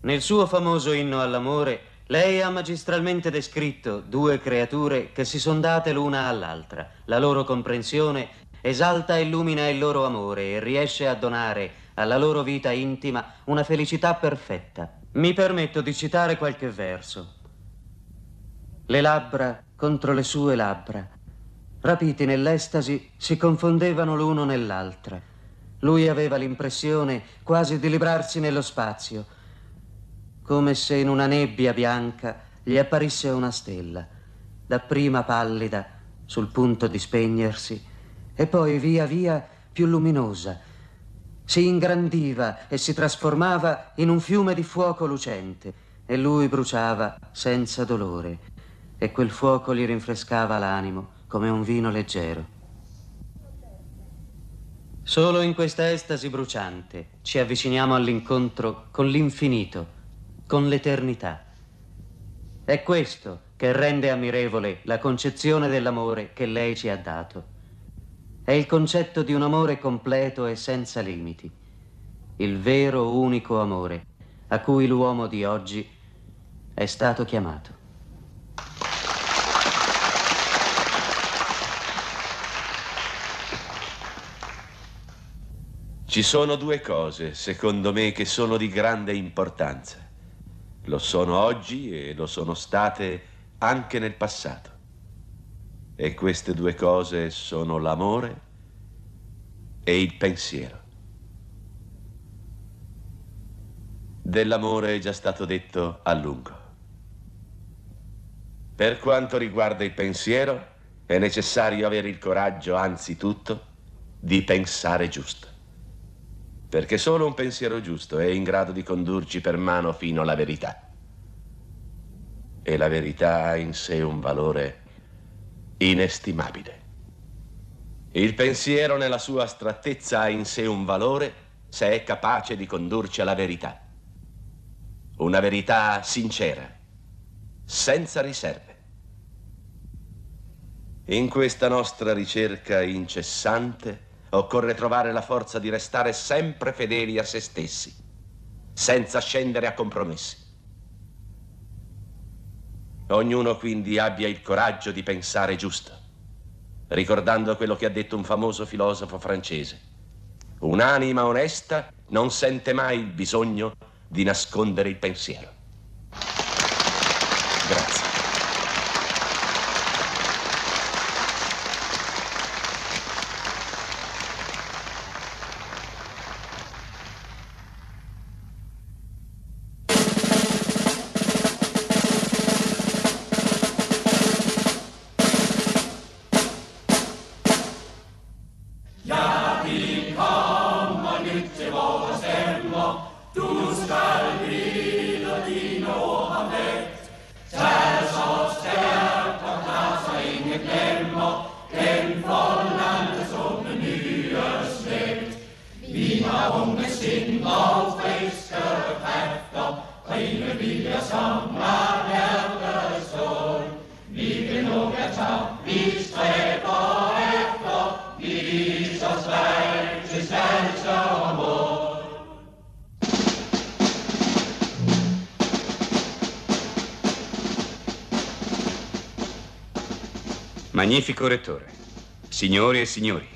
[SPEAKER 7] Nel suo famoso inno all'amore, lei ha magistralmente descritto due creature che si sono date l'una all'altra. La loro comprensione esalta e illumina il loro amore e riesce a donare alla loro vita intima una felicità perfetta. Mi permetto di citare qualche verso. Le labbra contro le sue labbra, rapiti nell'estasi, si confondevano l'uno nell'altra. Lui aveva l'impressione quasi di librarsi nello spazio, come se in una nebbia bianca gli apparisse una stella, dapprima pallida, sul punto di spegnersi, e poi via via più luminosa. Si ingrandiva e si trasformava in un fiume di fuoco lucente, e lui bruciava senza dolore, e quel fuoco gli rinfrescava l'animo come un vino leggero. Solo in questa estasi bruciante ci avviciniamo all'incontro con l'infinito, con l'eternità. È questo che rende ammirevole la concezione dell'amore che lei ci ha dato. È il concetto di un amore completo e senza limiti, il vero unico amore a cui l'uomo di oggi è stato chiamato.
[SPEAKER 8] Ci sono due cose, secondo me, che sono di grande importanza. Lo sono oggi e lo sono state anche nel passato. E queste due cose sono l'amore e il pensiero. Dell'amore è già stato detto a lungo. Per quanto riguarda il pensiero, è necessario avere il coraggio, anzitutto, di pensare giusto perché solo un pensiero giusto è in grado di condurci per mano fino alla verità. E la verità ha in sé un valore inestimabile. Il pensiero nella sua astrattezza ha in sé un valore se è capace di condurci alla verità. Una verità sincera, senza riserve. In questa nostra ricerca incessante, Occorre trovare la forza di restare sempre fedeli a se stessi, senza scendere a compromessi. Ognuno quindi abbia il coraggio di pensare giusto, ricordando quello che ha detto un famoso filosofo francese. Un'anima onesta non sente mai il bisogno di nascondere il pensiero. Grazie.
[SPEAKER 2] Magnifico rettore, signori e signori,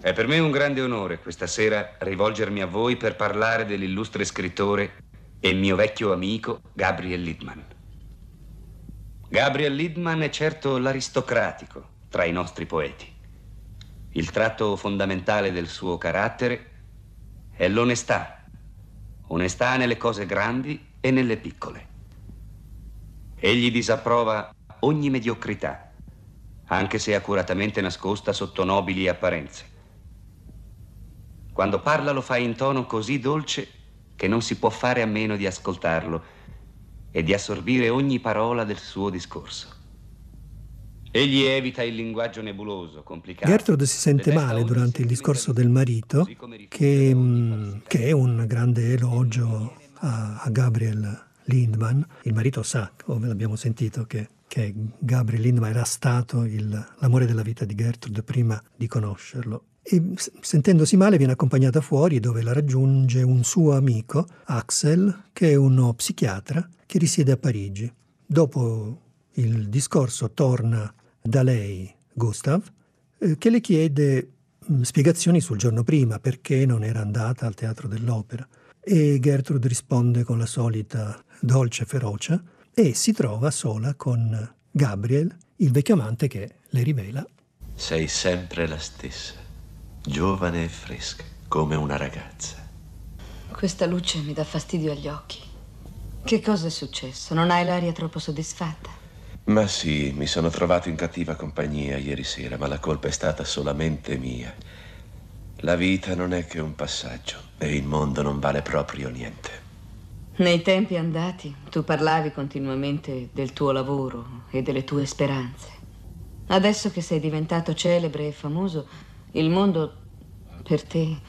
[SPEAKER 2] è per me un grande onore questa sera rivolgermi a voi per parlare dell'illustre scrittore e mio vecchio amico Gabriel Littman. Gabriel Liedman è certo l'aristocratico tra i nostri poeti. Il tratto fondamentale del suo carattere è l'onestà. Onestà nelle cose grandi e nelle piccole. Egli disapprova ogni mediocrità, anche se accuratamente nascosta sotto nobili apparenze. Quando parla lo fa in tono così dolce che non si può fare a meno di ascoltarlo e di assorbire ogni parola del suo discorso. Egli evita il linguaggio nebuloso, complicato.
[SPEAKER 1] Gertrude si sente male durante il discorso del marito, che, mm, che è un grande elogio a, a Gabriel Lindman. Il marito sa, come l'abbiamo sentito, che, che Gabriel Lindman era stato il, l'amore della vita di Gertrude prima di conoscerlo e sentendosi male viene accompagnata fuori dove la raggiunge un suo amico, Axel, che è uno psichiatra che risiede a Parigi. Dopo il discorso torna da lei Gustav, eh, che le chiede mh, spiegazioni sul giorno prima, perché non era andata al teatro dell'opera. E Gertrude risponde con la solita dolce ferocia e si trova sola con Gabriel, il vecchio amante che le rivela.
[SPEAKER 8] Sei sempre la stessa giovane e fresca, come una ragazza.
[SPEAKER 3] Questa luce mi dà fastidio agli occhi. Che cosa è successo? Non hai l'aria troppo soddisfatta?
[SPEAKER 8] Ma sì, mi sono trovato in cattiva compagnia ieri sera, ma la colpa è stata solamente mia. La vita non è che un passaggio e il mondo non vale proprio niente.
[SPEAKER 3] Nei tempi andati tu parlavi continuamente del tuo lavoro e delle tue speranze. Adesso che sei diventato celebre e famoso, il mondo per te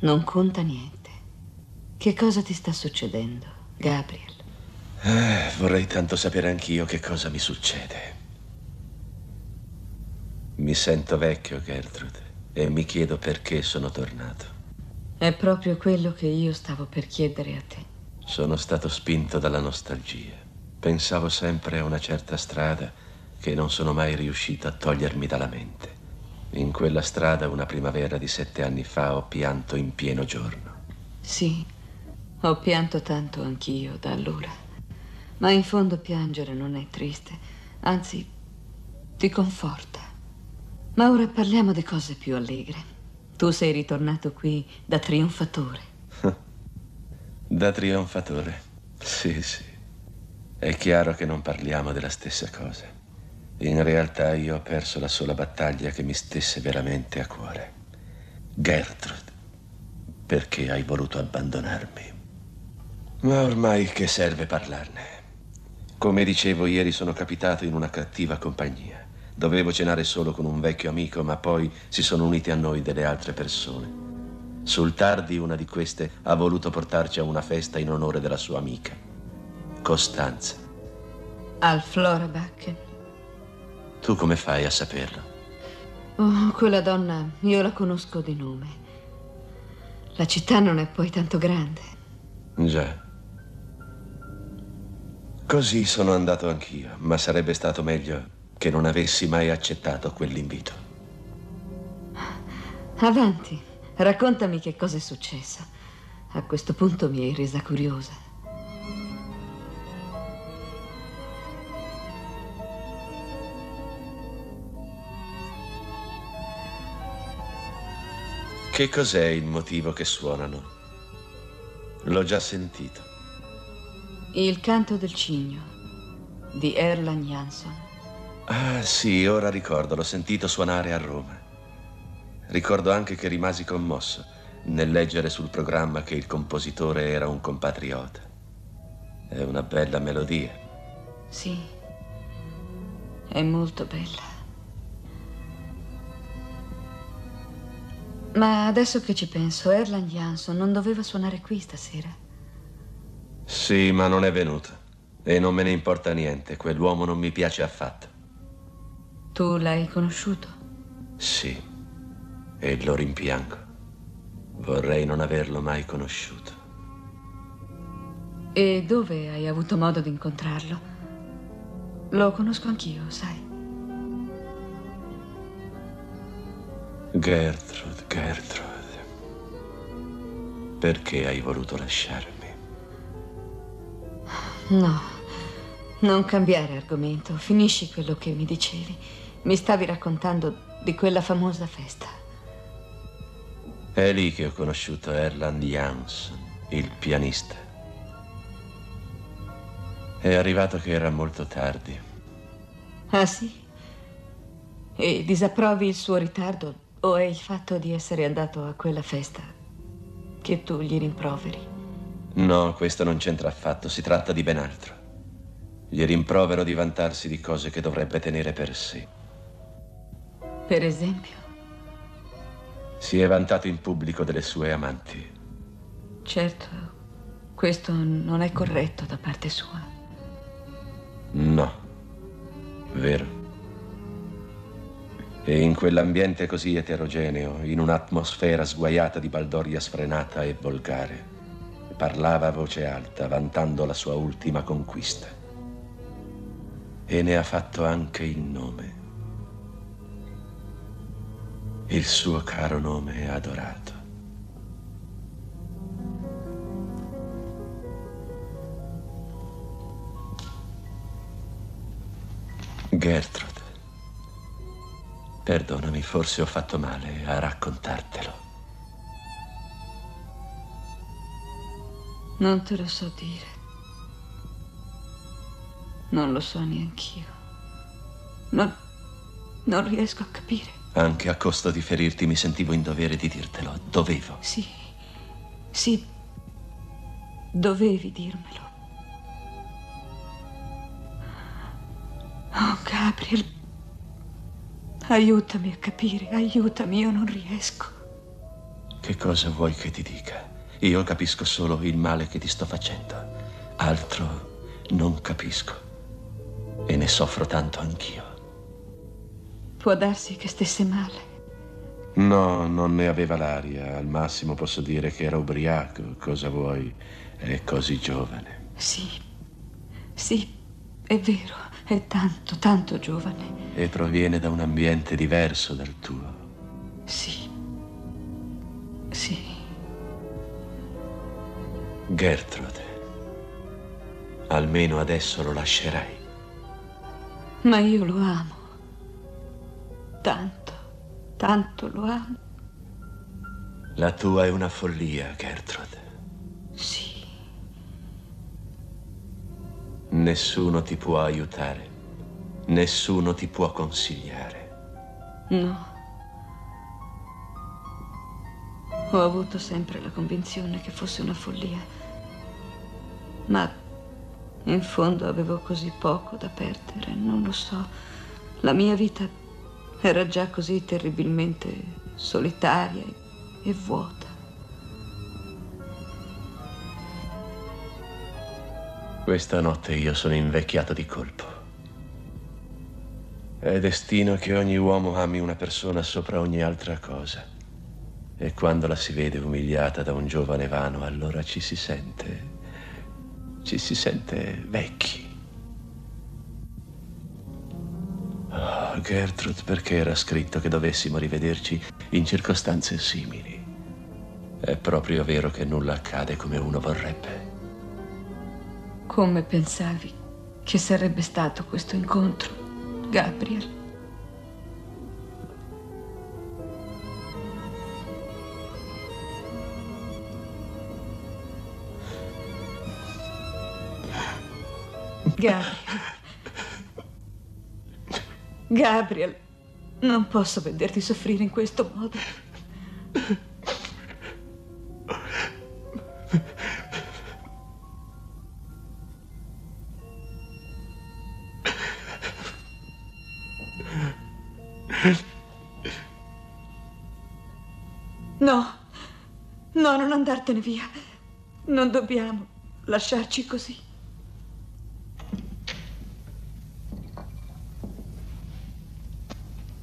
[SPEAKER 3] non conta niente. Che cosa ti sta succedendo, Gabriel?
[SPEAKER 8] Eh, vorrei tanto sapere anch'io che cosa mi succede. Mi sento vecchio, Gertrude, e mi chiedo perché sono tornato.
[SPEAKER 3] È proprio quello che io stavo per chiedere a te.
[SPEAKER 8] Sono stato spinto dalla nostalgia. Pensavo sempre a una certa strada che non sono mai riuscito a togliermi dalla mente. In quella strada una primavera di sette anni fa ho pianto in pieno giorno.
[SPEAKER 3] Sì, ho pianto tanto anch'io da allora. Ma in fondo piangere non è triste, anzi ti conforta. Ma ora parliamo di cose più allegre. Tu sei ritornato qui da trionfatore.
[SPEAKER 8] Da trionfatore? Sì, sì. È chiaro che non parliamo della stessa cosa. In realtà io ho perso la sola battaglia che mi stesse veramente a cuore. Gertrude, perché hai voluto abbandonarmi? Ma ormai che serve parlarne? Come dicevo, ieri sono capitato in una cattiva compagnia. Dovevo cenare solo con un vecchio amico, ma poi si sono unite a noi delle altre persone. Sul tardi una di queste ha voluto portarci a una festa in onore della sua amica, Costanza.
[SPEAKER 3] Al Florabacken.
[SPEAKER 8] Tu come fai a saperlo?
[SPEAKER 3] Oh, quella donna io la conosco di nome. La città non è poi tanto grande.
[SPEAKER 8] Già. Così sono andato anch'io, ma sarebbe stato meglio che non avessi mai accettato quell'invito.
[SPEAKER 3] Avanti, raccontami che cosa è successo. A questo punto mi hai resa curiosa.
[SPEAKER 8] Che cos'è il motivo che suonano? L'ho già sentito.
[SPEAKER 3] Il canto del cigno di Erland Jansson.
[SPEAKER 8] Ah, sì, ora ricordo, l'ho sentito suonare a Roma. Ricordo anche che rimasi commosso nel leggere sul programma che il compositore era un compatriota. È una bella melodia.
[SPEAKER 3] Sì, è molto bella. Ma adesso che ci penso, Erland Jansson non doveva suonare qui stasera.
[SPEAKER 8] Sì, ma non è venuto. E non me ne importa niente. Quell'uomo non mi piace affatto.
[SPEAKER 3] Tu l'hai conosciuto?
[SPEAKER 8] Sì. E lo rimpiango. Vorrei non averlo mai conosciuto.
[SPEAKER 3] E dove hai avuto modo di incontrarlo? Lo conosco anch'io, sai.
[SPEAKER 8] Gertrude, Gertrude, perché hai voluto lasciarmi?
[SPEAKER 3] No, Non cambiare argomento, finisci quello che mi dicevi. Mi stavi raccontando di quella famosa festa.
[SPEAKER 8] È lì che ho conosciuto Erland Jansson, il pianista. È arrivato che era molto tardi.
[SPEAKER 3] Ah sì? E disapprovi il suo ritardo o è il fatto di essere andato a quella festa che tu gli rimproveri?
[SPEAKER 8] No, questo non c'entra affatto, si tratta di ben altro. Gli rimprovero di vantarsi di cose che dovrebbe tenere per sé.
[SPEAKER 3] Per esempio?
[SPEAKER 8] Si è vantato in pubblico delle sue amanti.
[SPEAKER 3] Certo, questo non è corretto da parte sua.
[SPEAKER 8] No, vero. E in quell'ambiente così eterogeneo, in un'atmosfera sguaiata di baldoria sfrenata e volgare, parlava a voce alta, vantando la sua ultima conquista. E ne ha fatto anche il nome. Il suo caro nome adorato. Gertrude, perdonami, forse ho fatto male a raccontartelo.
[SPEAKER 3] Non te lo so dire. Non lo so neanch'io. Non, non riesco a capire.
[SPEAKER 8] Anche a costo di ferirti mi sentivo in dovere di dirtelo. Dovevo.
[SPEAKER 3] Sì, sì, dovevi dirmelo. Oh, Gabriel, aiutami a capire, aiutami, io non riesco.
[SPEAKER 8] Che cosa vuoi che ti dica? Io capisco solo il male che ti sto facendo. Altro non capisco. E ne soffro tanto anch'io.
[SPEAKER 3] Può darsi che stesse male.
[SPEAKER 8] No, non ne aveva l'aria. Al massimo posso dire che era ubriaco. Cosa vuoi? È così giovane.
[SPEAKER 3] Sì, sì, è vero. È tanto, tanto giovane.
[SPEAKER 8] E proviene da un ambiente diverso dal tuo.
[SPEAKER 3] Sì. Sì.
[SPEAKER 8] Gertrude. Almeno adesso lo lascerai.
[SPEAKER 3] Ma io lo amo. Tanto, tanto lo amo.
[SPEAKER 8] La tua è una follia, Gertrude.
[SPEAKER 3] Sì.
[SPEAKER 8] Nessuno ti può aiutare. Nessuno ti può consigliare.
[SPEAKER 3] No. Ho avuto sempre la convinzione che fosse una follia. Ma in fondo avevo così poco da perdere, non lo so. La mia vita era già così terribilmente solitaria e vuota.
[SPEAKER 8] Questa notte io sono invecchiato di colpo. È destino che ogni uomo ami una persona sopra ogni altra cosa. E quando la si vede umiliata da un giovane vano, allora ci si sente. ci si sente vecchi. Oh, Gertrude, perché era scritto che dovessimo rivederci in circostanze simili? È proprio vero che nulla accade come uno vorrebbe.
[SPEAKER 3] Come pensavi che sarebbe stato questo incontro, Gabriel? Gabriel. Gabriel, non posso vederti soffrire in questo modo. No, no, non andartene via. Non dobbiamo lasciarci così.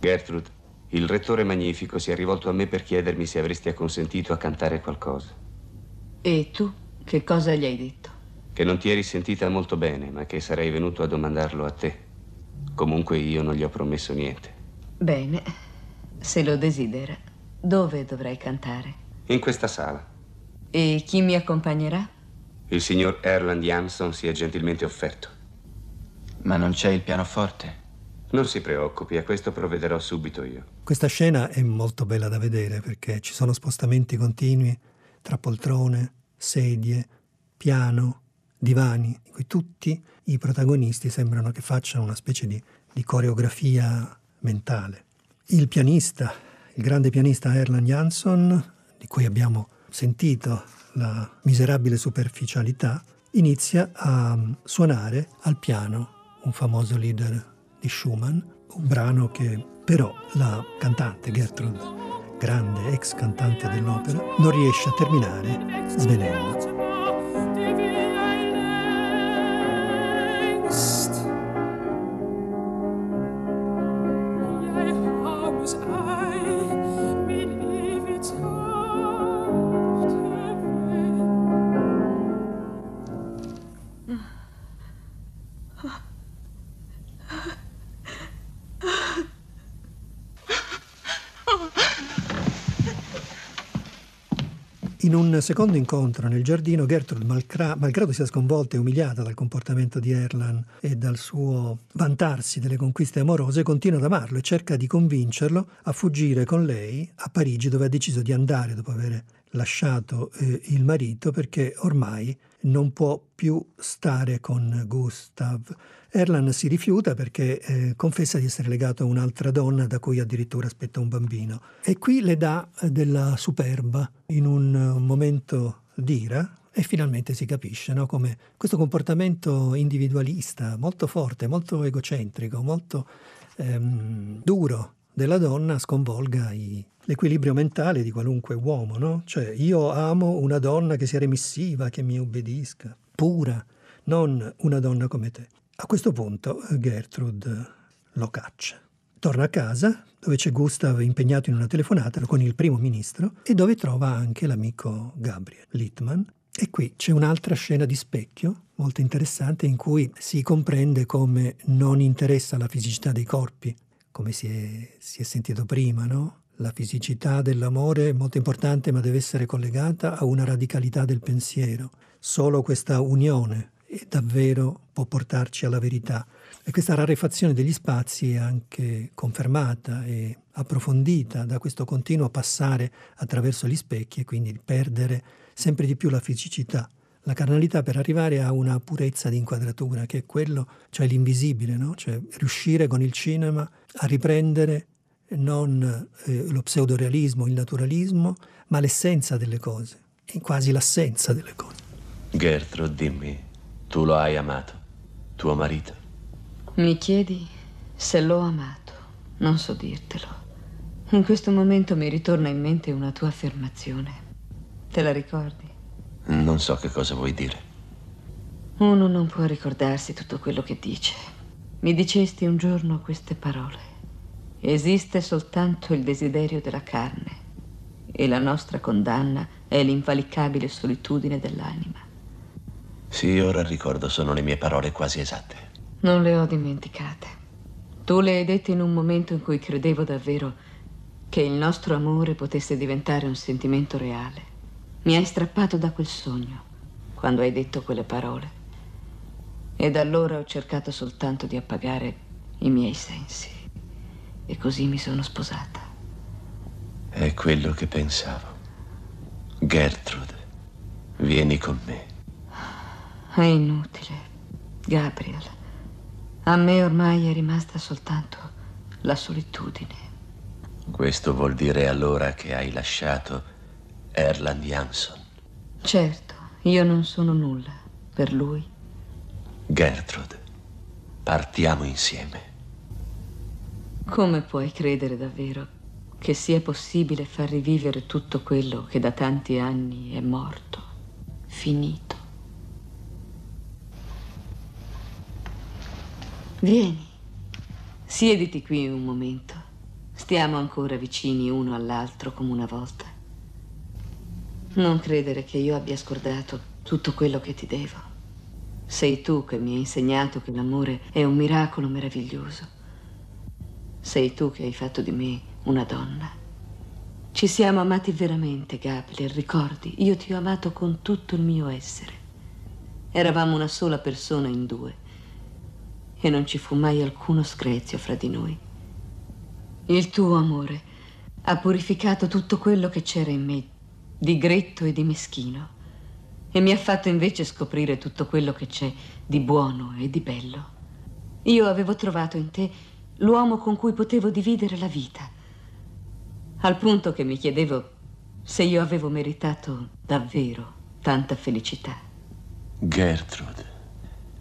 [SPEAKER 2] Gertrude, il rettore magnifico si è rivolto a me per chiedermi se avresti acconsentito a cantare qualcosa.
[SPEAKER 3] E tu che cosa gli hai detto?
[SPEAKER 2] Che non ti eri sentita molto bene, ma che sarei venuto a domandarlo a te. Comunque io non gli ho promesso niente.
[SPEAKER 3] Bene, se lo desidera, dove dovrei cantare?
[SPEAKER 2] In questa sala.
[SPEAKER 3] E chi mi accompagnerà?
[SPEAKER 2] Il signor Erland Jansson si è gentilmente offerto.
[SPEAKER 6] Ma non c'è il pianoforte?
[SPEAKER 2] Non si preoccupi, a questo provvederò subito io.
[SPEAKER 1] Questa scena è molto bella da vedere perché ci sono spostamenti continui tra poltrone, sedie, piano, divani, in cui tutti i protagonisti sembrano che facciano una specie di, di coreografia mentale. Il pianista, il grande pianista Erland Jansson, di cui abbiamo sentito la miserabile superficialità, inizia a suonare al piano un famoso leader di Schumann, un brano che però la cantante Gertrude, grande ex cantante dell'opera, non riesce a terminare svenendo. In un secondo incontro nel giardino, Gertrude, malcra- malgrado sia sconvolta e umiliata dal comportamento di Erlan e dal suo vantarsi delle conquiste amorose, continua ad amarlo e cerca di convincerlo a fuggire con lei a Parigi, dove ha deciso di andare dopo aver lasciato eh, il marito, perché ormai non può più stare con Gustav. Erlan si rifiuta perché eh, confessa di essere legato a un'altra donna da cui addirittura aspetta un bambino. E qui le dà eh, della superba in un, un momento d'ira e finalmente si capisce no? come questo comportamento individualista, molto forte, molto egocentrico, molto ehm, duro della donna sconvolga i, l'equilibrio mentale di qualunque uomo, no? Cioè io amo una donna che sia remissiva, che mi obbedisca, pura, non una donna come te. A questo punto Gertrude lo caccia. Torna a casa, dove c'è Gustav impegnato in una telefonata con il primo ministro e dove trova anche l'amico Gabriel Littman. E qui c'è un'altra scena di specchio molto interessante in cui si comprende come non interessa la fisicità dei corpi, come si è, si è sentito prima, no? La fisicità dell'amore è molto importante, ma deve essere collegata a una radicalità del pensiero. Solo questa unione davvero può portarci alla verità. E questa rarefazione degli spazi è anche confermata e approfondita da questo continuo passare attraverso gli specchi e quindi perdere sempre di più la fisicità, la carnalità per arrivare a una purezza di inquadratura, che è quello, cioè l'invisibile, no? cioè riuscire con il cinema a riprendere non eh, lo pseudorealismo, il naturalismo, ma l'essenza delle cose, quasi l'assenza delle cose.
[SPEAKER 8] Gertrude, dimmi, tu lo hai amato, tuo marito?
[SPEAKER 3] Mi chiedi se l'ho amato, non so dirtelo. In questo momento mi ritorna in mente una tua affermazione. Te la ricordi?
[SPEAKER 8] Non so che cosa vuoi dire.
[SPEAKER 3] Uno non può ricordarsi tutto quello che dice. Mi dicesti un giorno queste parole. Esiste soltanto il desiderio della carne e la nostra condanna è l'invalicabile solitudine dell'anima.
[SPEAKER 8] Sì, ora ricordo, sono le mie parole quasi esatte.
[SPEAKER 3] Non le ho dimenticate. Tu le hai dette in un momento in cui credevo davvero che il nostro amore potesse diventare un sentimento reale. Mi hai strappato da quel sogno quando hai detto quelle parole. E da allora ho cercato soltanto di appagare i miei sensi. E così mi sono sposata.
[SPEAKER 8] È quello che pensavo. Gertrude, vieni con me.
[SPEAKER 3] È inutile, Gabriel. A me ormai è rimasta soltanto la solitudine.
[SPEAKER 8] Questo vuol dire allora che hai lasciato Erland Jansson.
[SPEAKER 3] Certo, io non sono nulla per lui.
[SPEAKER 8] Gertrude, partiamo insieme.
[SPEAKER 3] Come puoi credere davvero che sia possibile far rivivere tutto quello che da tanti anni è morto, finito? Vieni, siediti qui un momento. Stiamo ancora vicini uno all'altro come una volta. Non credere che io abbia scordato tutto quello che ti devo. Sei tu che mi hai insegnato che l'amore è un miracolo meraviglioso sei tu che hai fatto di me una donna. Ci siamo amati veramente, Gabriel, ricordi? Io ti ho amato con tutto il mio essere. Eravamo una sola persona in due. e non ci fu mai alcuno screzio fra di noi. Il tuo amore ha purificato tutto quello che c'era in me di gretto e di meschino e mi ha fatto invece scoprire tutto quello che c'è di buono e di bello. Io avevo trovato in te l'uomo con cui potevo dividere la vita, al punto che mi chiedevo se io avevo meritato davvero tanta felicità.
[SPEAKER 8] Gertrude,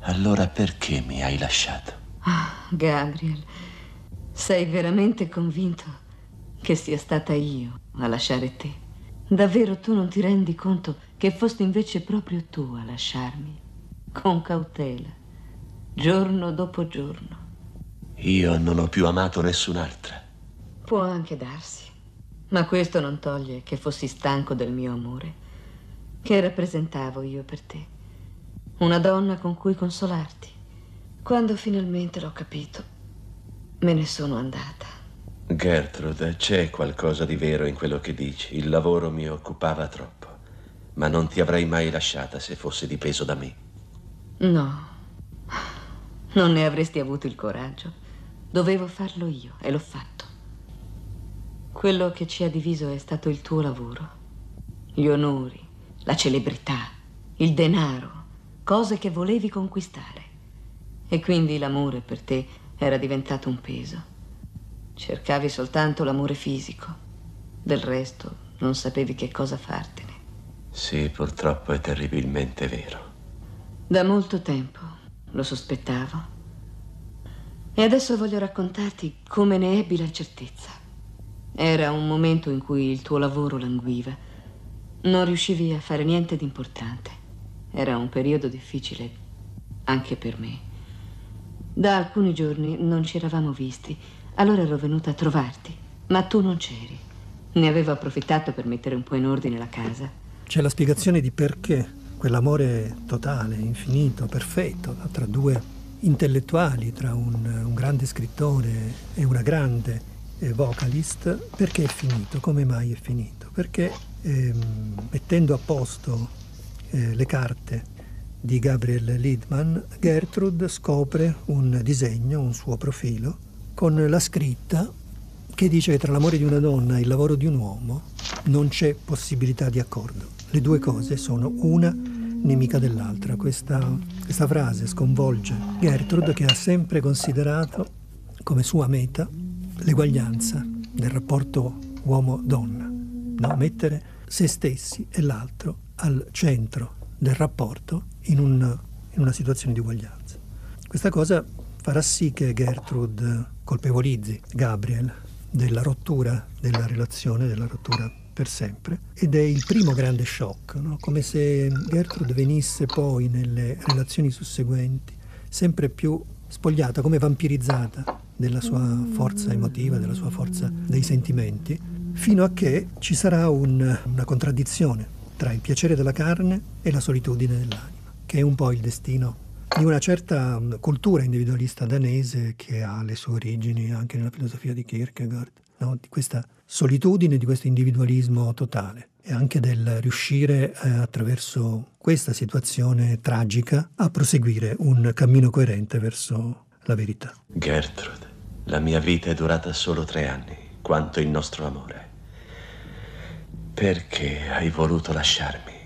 [SPEAKER 8] allora perché mi hai lasciato?
[SPEAKER 3] Ah, Gabriel, sei veramente convinto che sia stata io a lasciare te? Davvero tu non ti rendi conto che fosti invece proprio tu a lasciarmi, con cautela, giorno dopo giorno.
[SPEAKER 8] Io non ho più amato nessun'altra.
[SPEAKER 3] Può anche darsi, ma questo non toglie che fossi stanco del mio amore, che rappresentavo io per te, una donna con cui consolarti. Quando finalmente l'ho capito, me ne sono andata.
[SPEAKER 8] Gertrude, c'è qualcosa di vero in quello che dici. Il lavoro mi occupava troppo. Ma non ti avrei mai lasciata se fosse dipeso da me.
[SPEAKER 3] No, non ne avresti avuto il coraggio. Dovevo farlo io e l'ho fatto. Quello che ci ha diviso è stato il tuo lavoro. Gli onori, la celebrità, il denaro, cose che volevi conquistare. E quindi l'amore per te era diventato un peso. Cercavi soltanto l'amore fisico. Del resto non sapevi che cosa fartene.
[SPEAKER 8] Sì, purtroppo è terribilmente vero.
[SPEAKER 3] Da molto tempo lo sospettavo. E adesso voglio raccontarti come ne ebbi la certezza. Era un momento in cui il tuo lavoro languiva. Non riuscivi a fare niente di importante. Era un periodo difficile anche per me. Da alcuni giorni non ci eravamo visti allora ero venuta a trovarti, ma tu non c'eri. Ne avevo approfittato per mettere un po' in ordine la casa.
[SPEAKER 1] C'è la spiegazione di perché quell'amore totale, infinito, perfetto, tra due intellettuali, tra un, un grande scrittore e una grande eh, vocalist, perché è finito? Come mai è finito? Perché ehm, mettendo a posto eh, le carte di Gabriel Liedman, Gertrude scopre un disegno, un suo profilo, con la scritta che dice che tra l'amore di una donna e il lavoro di un uomo non c'è possibilità di accordo. Le due cose sono una nemica dell'altra. Questa, questa frase sconvolge Gertrude che ha sempre considerato come sua meta l'eguaglianza del rapporto uomo-donna, no? mettere se stessi e l'altro al centro del rapporto in, un, in una situazione di uguaglianza. Questa cosa farà sì che Gertrude colpevolizzi Gabriel della rottura della relazione, della rottura per sempre. Ed è il primo grande shock, no? come se Gertrude venisse poi nelle relazioni susseguenti sempre più spogliata, come vampirizzata della sua forza emotiva, della sua forza dei sentimenti, fino a che ci sarà un, una contraddizione tra il piacere della carne e la solitudine dell'anima, che è un po' il destino di una certa mm, cultura individualista danese che ha le sue origini anche nella filosofia di Kierkegaard, no? di questa solitudine, di questo individualismo totale e anche del riuscire eh, attraverso questa situazione tragica a proseguire un cammino coerente verso la verità.
[SPEAKER 8] Gertrude, la mia vita è durata solo tre anni, quanto il nostro amore. Perché hai voluto lasciarmi?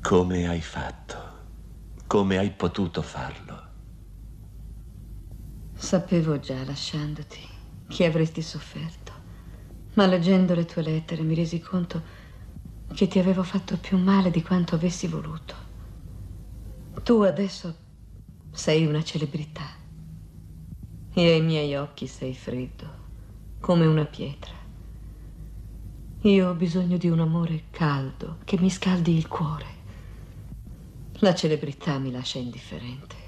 [SPEAKER 8] Come hai fatto? Come hai potuto farlo?
[SPEAKER 3] Sapevo già, lasciandoti, che avresti sofferto. Ma leggendo le tue lettere mi resi conto che ti avevo fatto più male di quanto avessi voluto. Tu adesso sei una celebrità e ai miei occhi sei freddo, come una pietra. Io ho bisogno di un amore caldo che mi scaldi il cuore. La celebrità mi lascia indifferente.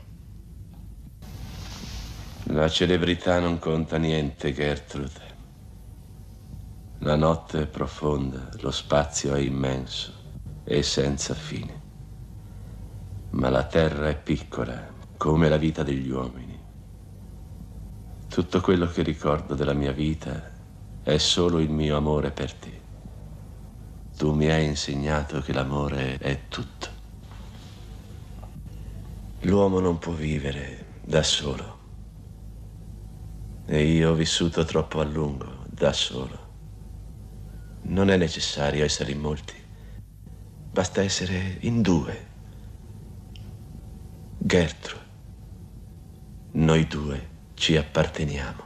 [SPEAKER 8] La celebrità non conta niente, Gertrude. La notte è profonda, lo spazio è immenso e senza fine. Ma la terra è piccola, come la vita degli uomini. Tutto quello che ricordo della mia vita è solo il mio amore per te. Tu mi hai insegnato che l'amore è tutto. L'uomo non può vivere da solo. E io ho vissuto troppo a lungo, da solo. Non è necessario essere in molti. Basta essere in due. Gertrude, noi due ci apparteniamo.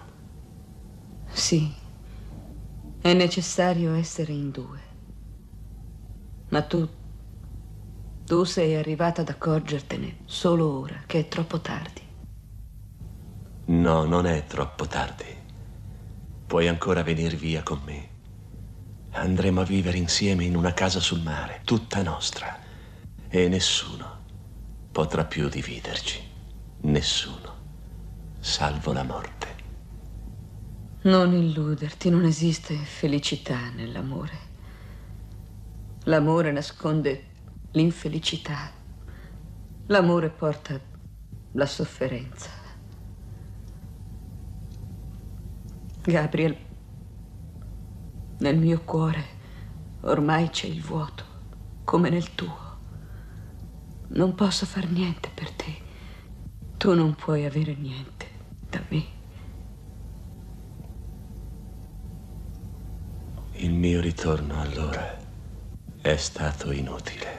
[SPEAKER 3] Sì, è necessario essere in due. Ma tu, tu sei arrivata ad accorgertene solo ora, che è troppo tardi.
[SPEAKER 8] No, non è troppo tardi. Puoi ancora venire via con me. Andremo a vivere insieme in una casa sul mare, tutta nostra. E nessuno potrà più dividerci. Nessuno, salvo la morte.
[SPEAKER 3] Non illuderti, non esiste felicità nell'amore. L'amore nasconde l'infelicità. L'amore porta la sofferenza. Gabriel, nel mio cuore ormai c'è il vuoto, come nel tuo. Non posso far niente per te. Tu non puoi avere niente da me.
[SPEAKER 8] Il mio ritorno allora è stato inutile.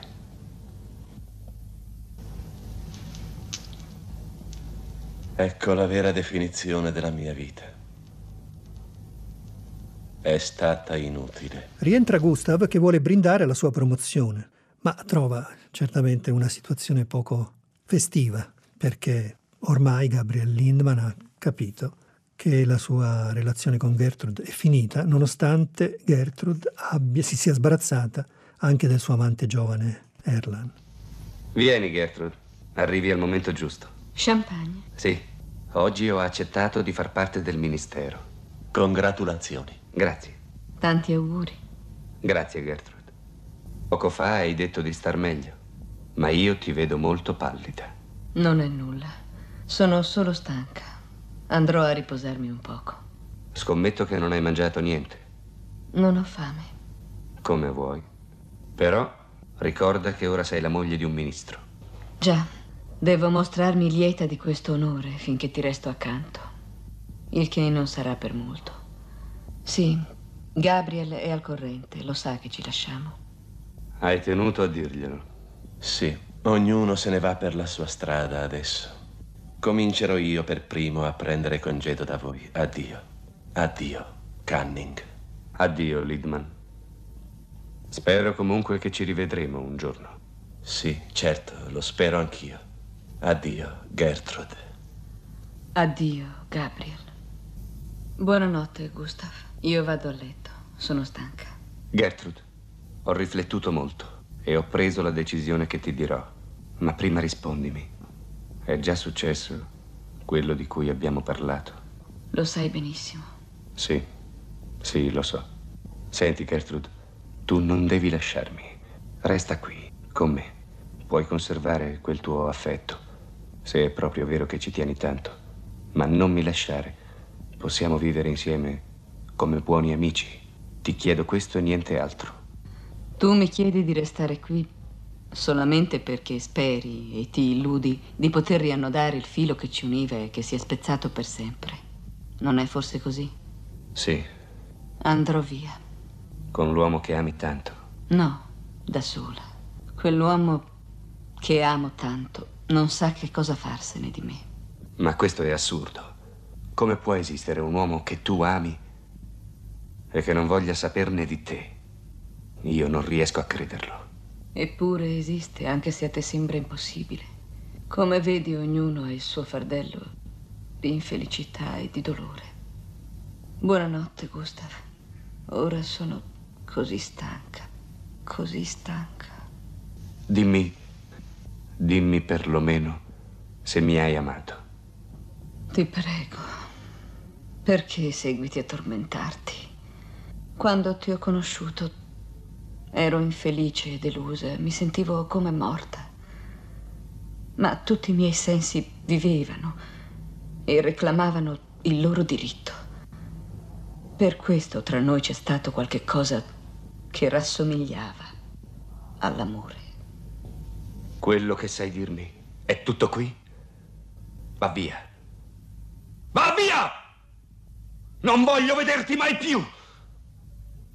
[SPEAKER 8] Ecco la vera definizione della mia vita. È stata inutile.
[SPEAKER 1] Rientra Gustav che vuole brindare alla sua promozione, ma trova certamente una situazione poco festiva, perché ormai Gabriel Lindman ha capito che la sua relazione con Gertrude è finita, nonostante Gertrude abbia, si sia sbarazzata anche del suo amante giovane Erlan.
[SPEAKER 2] Vieni, Gertrude. Arrivi al momento giusto.
[SPEAKER 3] Champagne?
[SPEAKER 2] Sì. Oggi ho accettato di far parte del ministero.
[SPEAKER 8] Congratulazioni.
[SPEAKER 2] Grazie.
[SPEAKER 3] Tanti auguri.
[SPEAKER 2] Grazie, Gertrude. Poco fa hai detto di star meglio, ma io ti vedo molto pallida.
[SPEAKER 3] Non è nulla. Sono solo stanca. Andrò a riposarmi un poco.
[SPEAKER 2] Scommetto che non hai mangiato niente.
[SPEAKER 3] Non ho fame.
[SPEAKER 2] Come vuoi. Però ricorda che ora sei la moglie di un ministro.
[SPEAKER 3] Già, devo mostrarmi lieta di questo onore finché ti resto accanto. Il che non sarà per molto. Sì, Gabriel è al corrente, lo sa che ci lasciamo.
[SPEAKER 2] Hai tenuto a dirglielo.
[SPEAKER 8] Sì, ognuno se ne va per la sua strada adesso. Comincerò io per primo a prendere congedo da voi. Addio. Addio, Canning.
[SPEAKER 2] Addio, Lidman. Spero comunque che ci rivedremo un giorno.
[SPEAKER 8] Sì, certo, lo spero anch'io. Addio, Gertrude.
[SPEAKER 3] Addio, Gabriel. Buonanotte, Gustav. Io vado a letto. Sono stanca.
[SPEAKER 2] Gertrude, ho riflettuto molto e ho preso la decisione che ti dirò. Ma prima rispondimi. È già successo quello di cui abbiamo parlato?
[SPEAKER 3] Lo sai benissimo.
[SPEAKER 2] Sì, sì, lo so. Senti, Gertrude, tu non devi lasciarmi. Resta qui, con me. Puoi conservare quel tuo affetto, se è proprio vero che ci tieni tanto. Ma non mi lasciare. Possiamo vivere insieme come buoni amici. Ti chiedo questo e niente altro.
[SPEAKER 3] Tu mi chiedi di restare qui solamente perché speri e ti illudi di poter riannodare il filo che ci univa e che si è spezzato per sempre. Non è forse così?
[SPEAKER 2] Sì.
[SPEAKER 3] Andrò via.
[SPEAKER 2] Con l'uomo che ami tanto?
[SPEAKER 3] No, da sola. Quell'uomo che amo tanto non sa che cosa farsene di me.
[SPEAKER 2] Ma questo è assurdo. Come può esistere un uomo che tu ami e che non voglia saperne di te? Io non riesco a crederlo.
[SPEAKER 3] Eppure esiste, anche se a te sembra impossibile. Come vedi, ognuno ha il suo fardello di infelicità e di dolore. Buonanotte, Gustav. Ora sono così stanca, così stanca.
[SPEAKER 2] Dimmi, dimmi perlomeno se mi hai amato.
[SPEAKER 3] Ti prego, perché seguiti a tormentarti? Quando ti ho conosciuto Ero infelice e delusa, mi sentivo come morta. Ma tutti i miei sensi vivevano e reclamavano il loro diritto. Per questo tra noi c'è stato qualche cosa che rassomigliava all'amore.
[SPEAKER 2] Quello che sai dirmi è tutto qui?
[SPEAKER 8] Va via. Va via! Non voglio vederti mai più!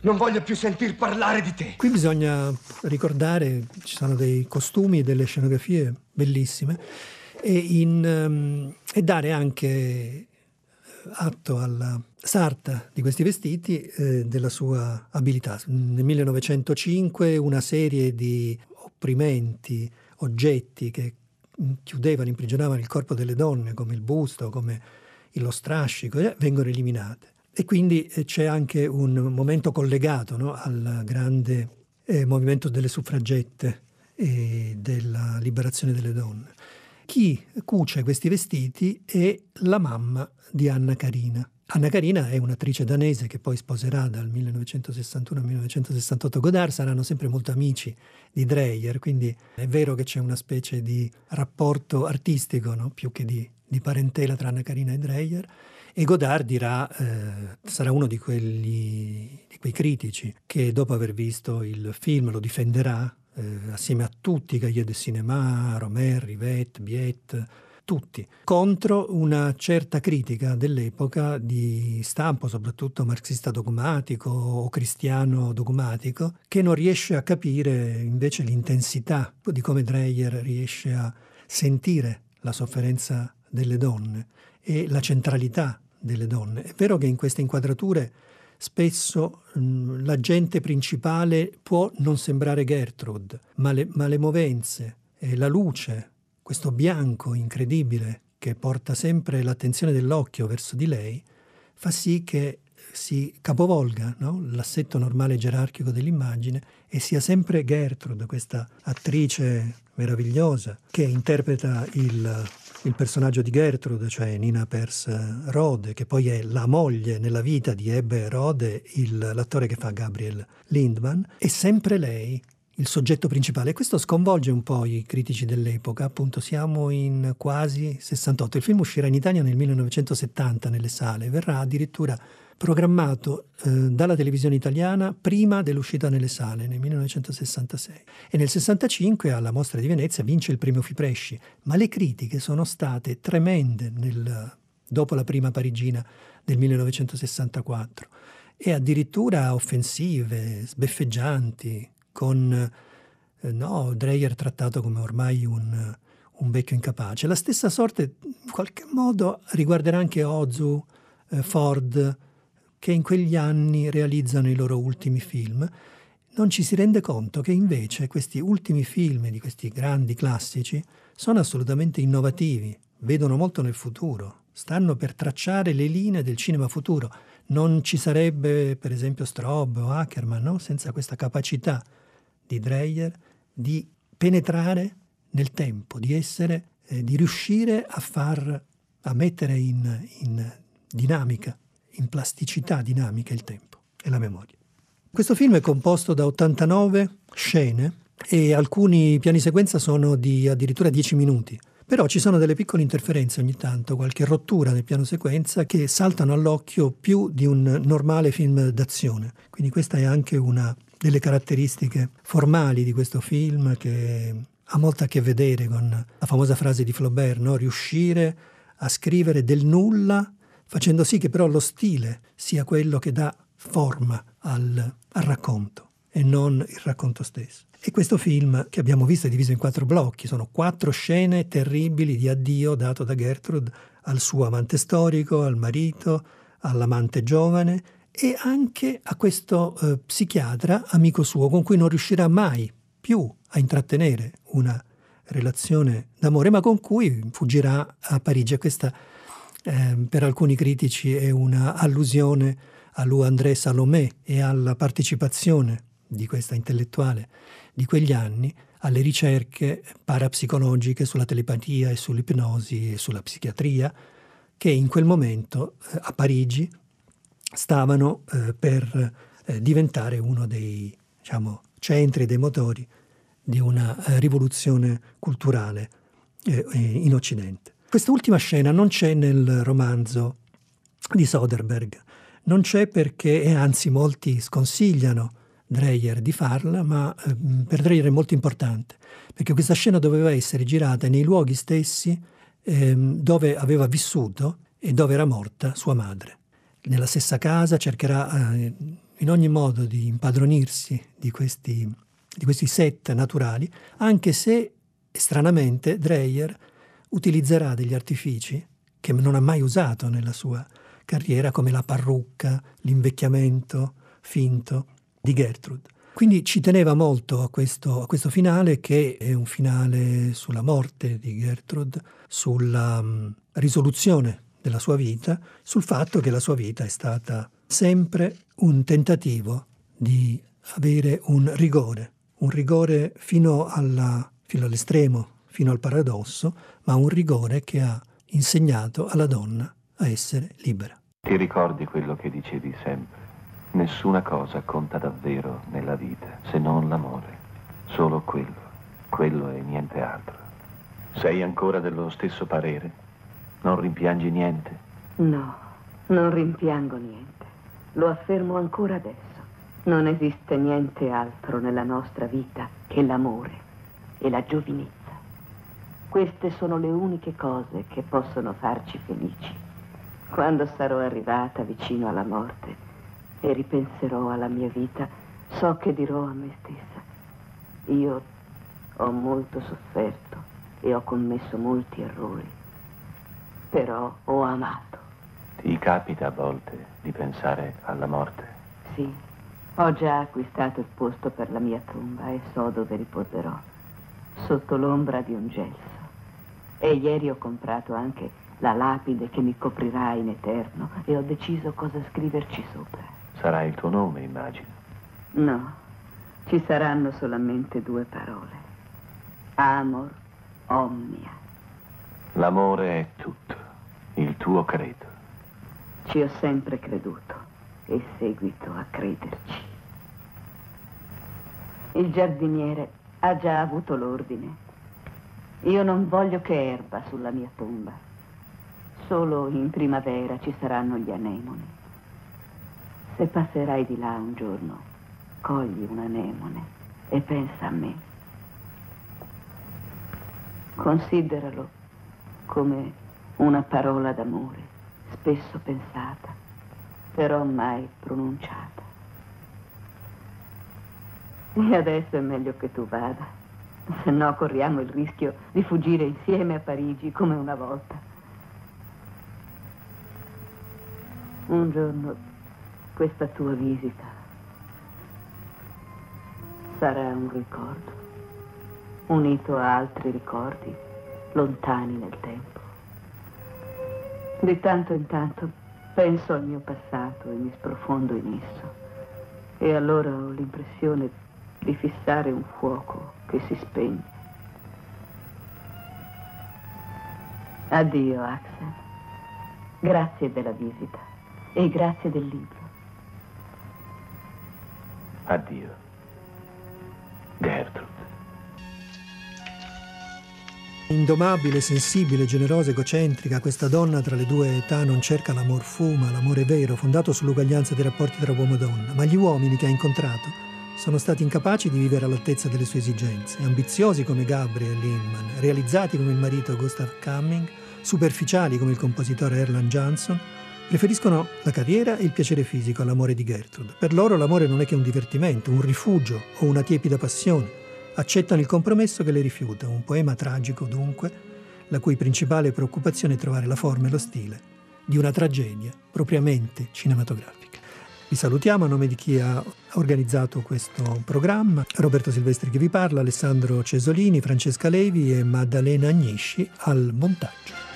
[SPEAKER 8] Non voglio più sentir parlare di te.
[SPEAKER 1] Qui bisogna ricordare, ci sono dei costumi e delle scenografie bellissime e, in, um, e dare anche atto alla sarta di questi vestiti eh, della sua abilità. Nel 1905 una serie di opprimenti, oggetti che chiudevano, imprigionavano il corpo delle donne, come il busto, come lo strascico, eh, vengono eliminate. E quindi eh, c'è anche un momento collegato no, al grande eh, movimento delle suffragette e della liberazione delle donne. Chi cuce questi vestiti è la mamma di Anna Carina. Anna Carina è un'attrice danese che poi sposerà dal 1961 al 1968 Godard, saranno sempre molto amici di Dreyer, quindi è vero che c'è una specie di rapporto artistico no? più che di, di, parentela tra Anna Carina e Dreyer. E Godard dirà, eh, sarà uno di, quelli, di quei critici che dopo aver visto il film lo difenderà eh, assieme a tutti, Gaillet de Cinema, Romer, Rivet, Biet, tutti, contro una certa critica dell'epoca di stampo, soprattutto marxista dogmatico o cristiano dogmatico, che non riesce a capire invece l'intensità di come Dreyer riesce a sentire la sofferenza delle donne e la centralità delle donne. È vero che in queste inquadrature spesso mh, l'agente principale può non sembrare Gertrude, ma le, ma le movenze la luce, questo bianco incredibile che porta sempre l'attenzione dell'occhio verso di lei, fa sì che si capovolga no? l'assetto normale gerarchico dell'immagine e sia sempre Gertrude, questa attrice meravigliosa che interpreta il il personaggio di Gertrude, cioè Nina Pers Rode, che poi è la moglie nella vita di Ebbe Rode, il, l'attore che fa Gabriel Lindman, è sempre lei il soggetto principale. Questo sconvolge un po' i critici dell'epoca, appunto siamo in quasi 68. Il film uscirà in Italia nel 1970 nelle sale, verrà addirittura programmato eh, dalla televisione italiana prima dell'uscita nelle sale nel 1966 e nel 65 alla Mostra di Venezia vince il premio Fipresci, ma le critiche sono state tremende nel, dopo la prima parigina del 1964 e addirittura offensive, sbeffeggianti, con eh, no, Dreyer trattato come ormai un, un, vecchio incapace. La stessa sorte in qualche modo riguarderà anche Ozu, eh, Ford, che in quegli anni realizzano i loro ultimi film, non ci si rende conto che invece questi ultimi film di questi grandi classici sono assolutamente innovativi, vedono molto nel futuro, stanno per tracciare le linee del cinema futuro. Non ci sarebbe, per esempio, Strobe o Ackerman no? senza questa capacità di Dreyer di penetrare nel tempo, di essere, eh, di riuscire a far, a mettere in, in dinamica in plasticità dinamica il tempo e la memoria. Questo film è composto da 89 scene e alcuni piani sequenza sono di addirittura 10 minuti. Però ci sono delle piccole interferenze ogni tanto, qualche rottura nel piano sequenza che saltano all'occhio più di un normale film d'azione. Quindi questa è anche una delle caratteristiche formali di questo film che ha molto a che vedere con la famosa frase di Flaubert, no? riuscire a scrivere del nulla facendo sì che però lo stile sia quello che dà forma al, al racconto e non il racconto stesso. E questo film che abbiamo visto è diviso in quattro blocchi, sono quattro scene terribili di addio dato da Gertrude al suo amante storico, al marito, all'amante giovane e anche a questo eh, psichiatra amico suo con cui non riuscirà mai più a intrattenere una relazione d'amore, ma con cui fuggirà a Parigi. Questa eh, per alcuni critici è una allusione a lui André Salomé e alla partecipazione di questa intellettuale di quegli anni alle ricerche parapsicologiche sulla telepatia e sull'ipnosi e sulla psichiatria che in quel momento eh, a Parigi stavano eh, per eh, diventare uno dei diciamo, centri, dei motori di una eh, rivoluzione culturale eh, in Occidente. Quest'ultima scena non c'è nel romanzo di Soderbergh, non c'è perché, e anzi molti sconsigliano Dreyer di farla, ma eh, per Dreyer è molto importante, perché questa scena doveva essere girata nei luoghi stessi ehm, dove aveva vissuto e dove era morta sua madre. Nella stessa casa cercherà eh, in ogni modo di impadronirsi di questi, di questi set naturali, anche se stranamente Dreyer utilizzerà degli artifici che non ha mai usato nella sua carriera, come la parrucca, l'invecchiamento finto di Gertrude. Quindi ci teneva molto a questo, a questo, finale che è un finale sulla morte di Gertrude, sulla um, risoluzione della sua vita, sul fatto che la sua vita è stata sempre un tentativo di avere un rigore, un rigore fino, alla, fino all'estremo, fino al paradosso, ma un rigore che ha insegnato alla donna a essere libera.
[SPEAKER 9] Ti ricordi quello che dicevi sempre? Nessuna cosa conta davvero nella vita se non l'amore. Solo quello. Quello e niente altro. Sei ancora dello stesso parere? Non rimpiangi niente?
[SPEAKER 3] No, non rimpiango niente. Lo affermo ancora adesso. Non esiste niente altro nella nostra vita che l'amore e la giovinezza. Queste sono le uniche cose che possono farci felici. Quando sarò arrivata vicino alla morte, e ripenserò alla mia vita, so che dirò a me stessa, io ho molto sofferto e ho commesso molti errori, però ho amato.
[SPEAKER 9] Ti capita a volte di pensare alla morte?
[SPEAKER 3] Sì, ho già acquistato il posto per la mia tomba e so dove riposerò, sotto l'ombra di un gelso. E ieri ho comprato anche la lapide che mi coprirà in eterno e ho deciso cosa scriverci sopra.
[SPEAKER 9] Sarà il tuo nome, immagino.
[SPEAKER 3] No, ci saranno solamente due parole. Amor omnia.
[SPEAKER 9] L'amore è tutto, il tuo credo.
[SPEAKER 3] Ci ho sempre creduto e seguito a crederci. Il giardiniere ha già avuto l'ordine. Io non voglio che erba sulla mia tomba. Solo in primavera ci saranno gli anemoni. Se passerai di là un giorno, cogli un anemone e pensa a me. Consideralo come una parola d'amore, spesso pensata, però mai pronunciata. E adesso è meglio che tu vada, se no corriamo il rischio di fuggire insieme a Parigi come una volta. Un giorno questa tua visita sarà un ricordo, unito a altri ricordi lontani nel tempo. Di tanto in tanto penso al mio passato e mi sprofondo in esso. E allora ho l'impressione di fissare un fuoco che si spegne. Addio, Axel. Grazie della visita e grazie del libro.
[SPEAKER 9] Addio. Gertrude.
[SPEAKER 1] Indomabile, sensibile, generosa, egocentrica, questa donna tra le due età non cerca l'amor fuma, l'amore vero, fondato sull'uguaglianza dei rapporti tra uomo e donna, ma gli uomini che ha incontrato sono stati incapaci di vivere all'altezza delle sue esigenze, ambiziosi come Gabriel Lindman, realizzati come il marito Gustav Cumming, superficiali come il compositore Erland Johnson, Preferiscono la carriera e il piacere fisico all'amore di Gertrude. Per loro l'amore non è che un divertimento, un rifugio o una tiepida passione. Accettano il compromesso che le rifiuta, un poema tragico dunque, la cui principale preoccupazione è trovare la forma e lo stile di una tragedia propriamente cinematografica. Vi salutiamo a nome di chi ha organizzato questo programma, Roberto Silvestri che vi parla, Alessandro Cesolini, Francesca Levi e Maddalena Agnisci al montaggio.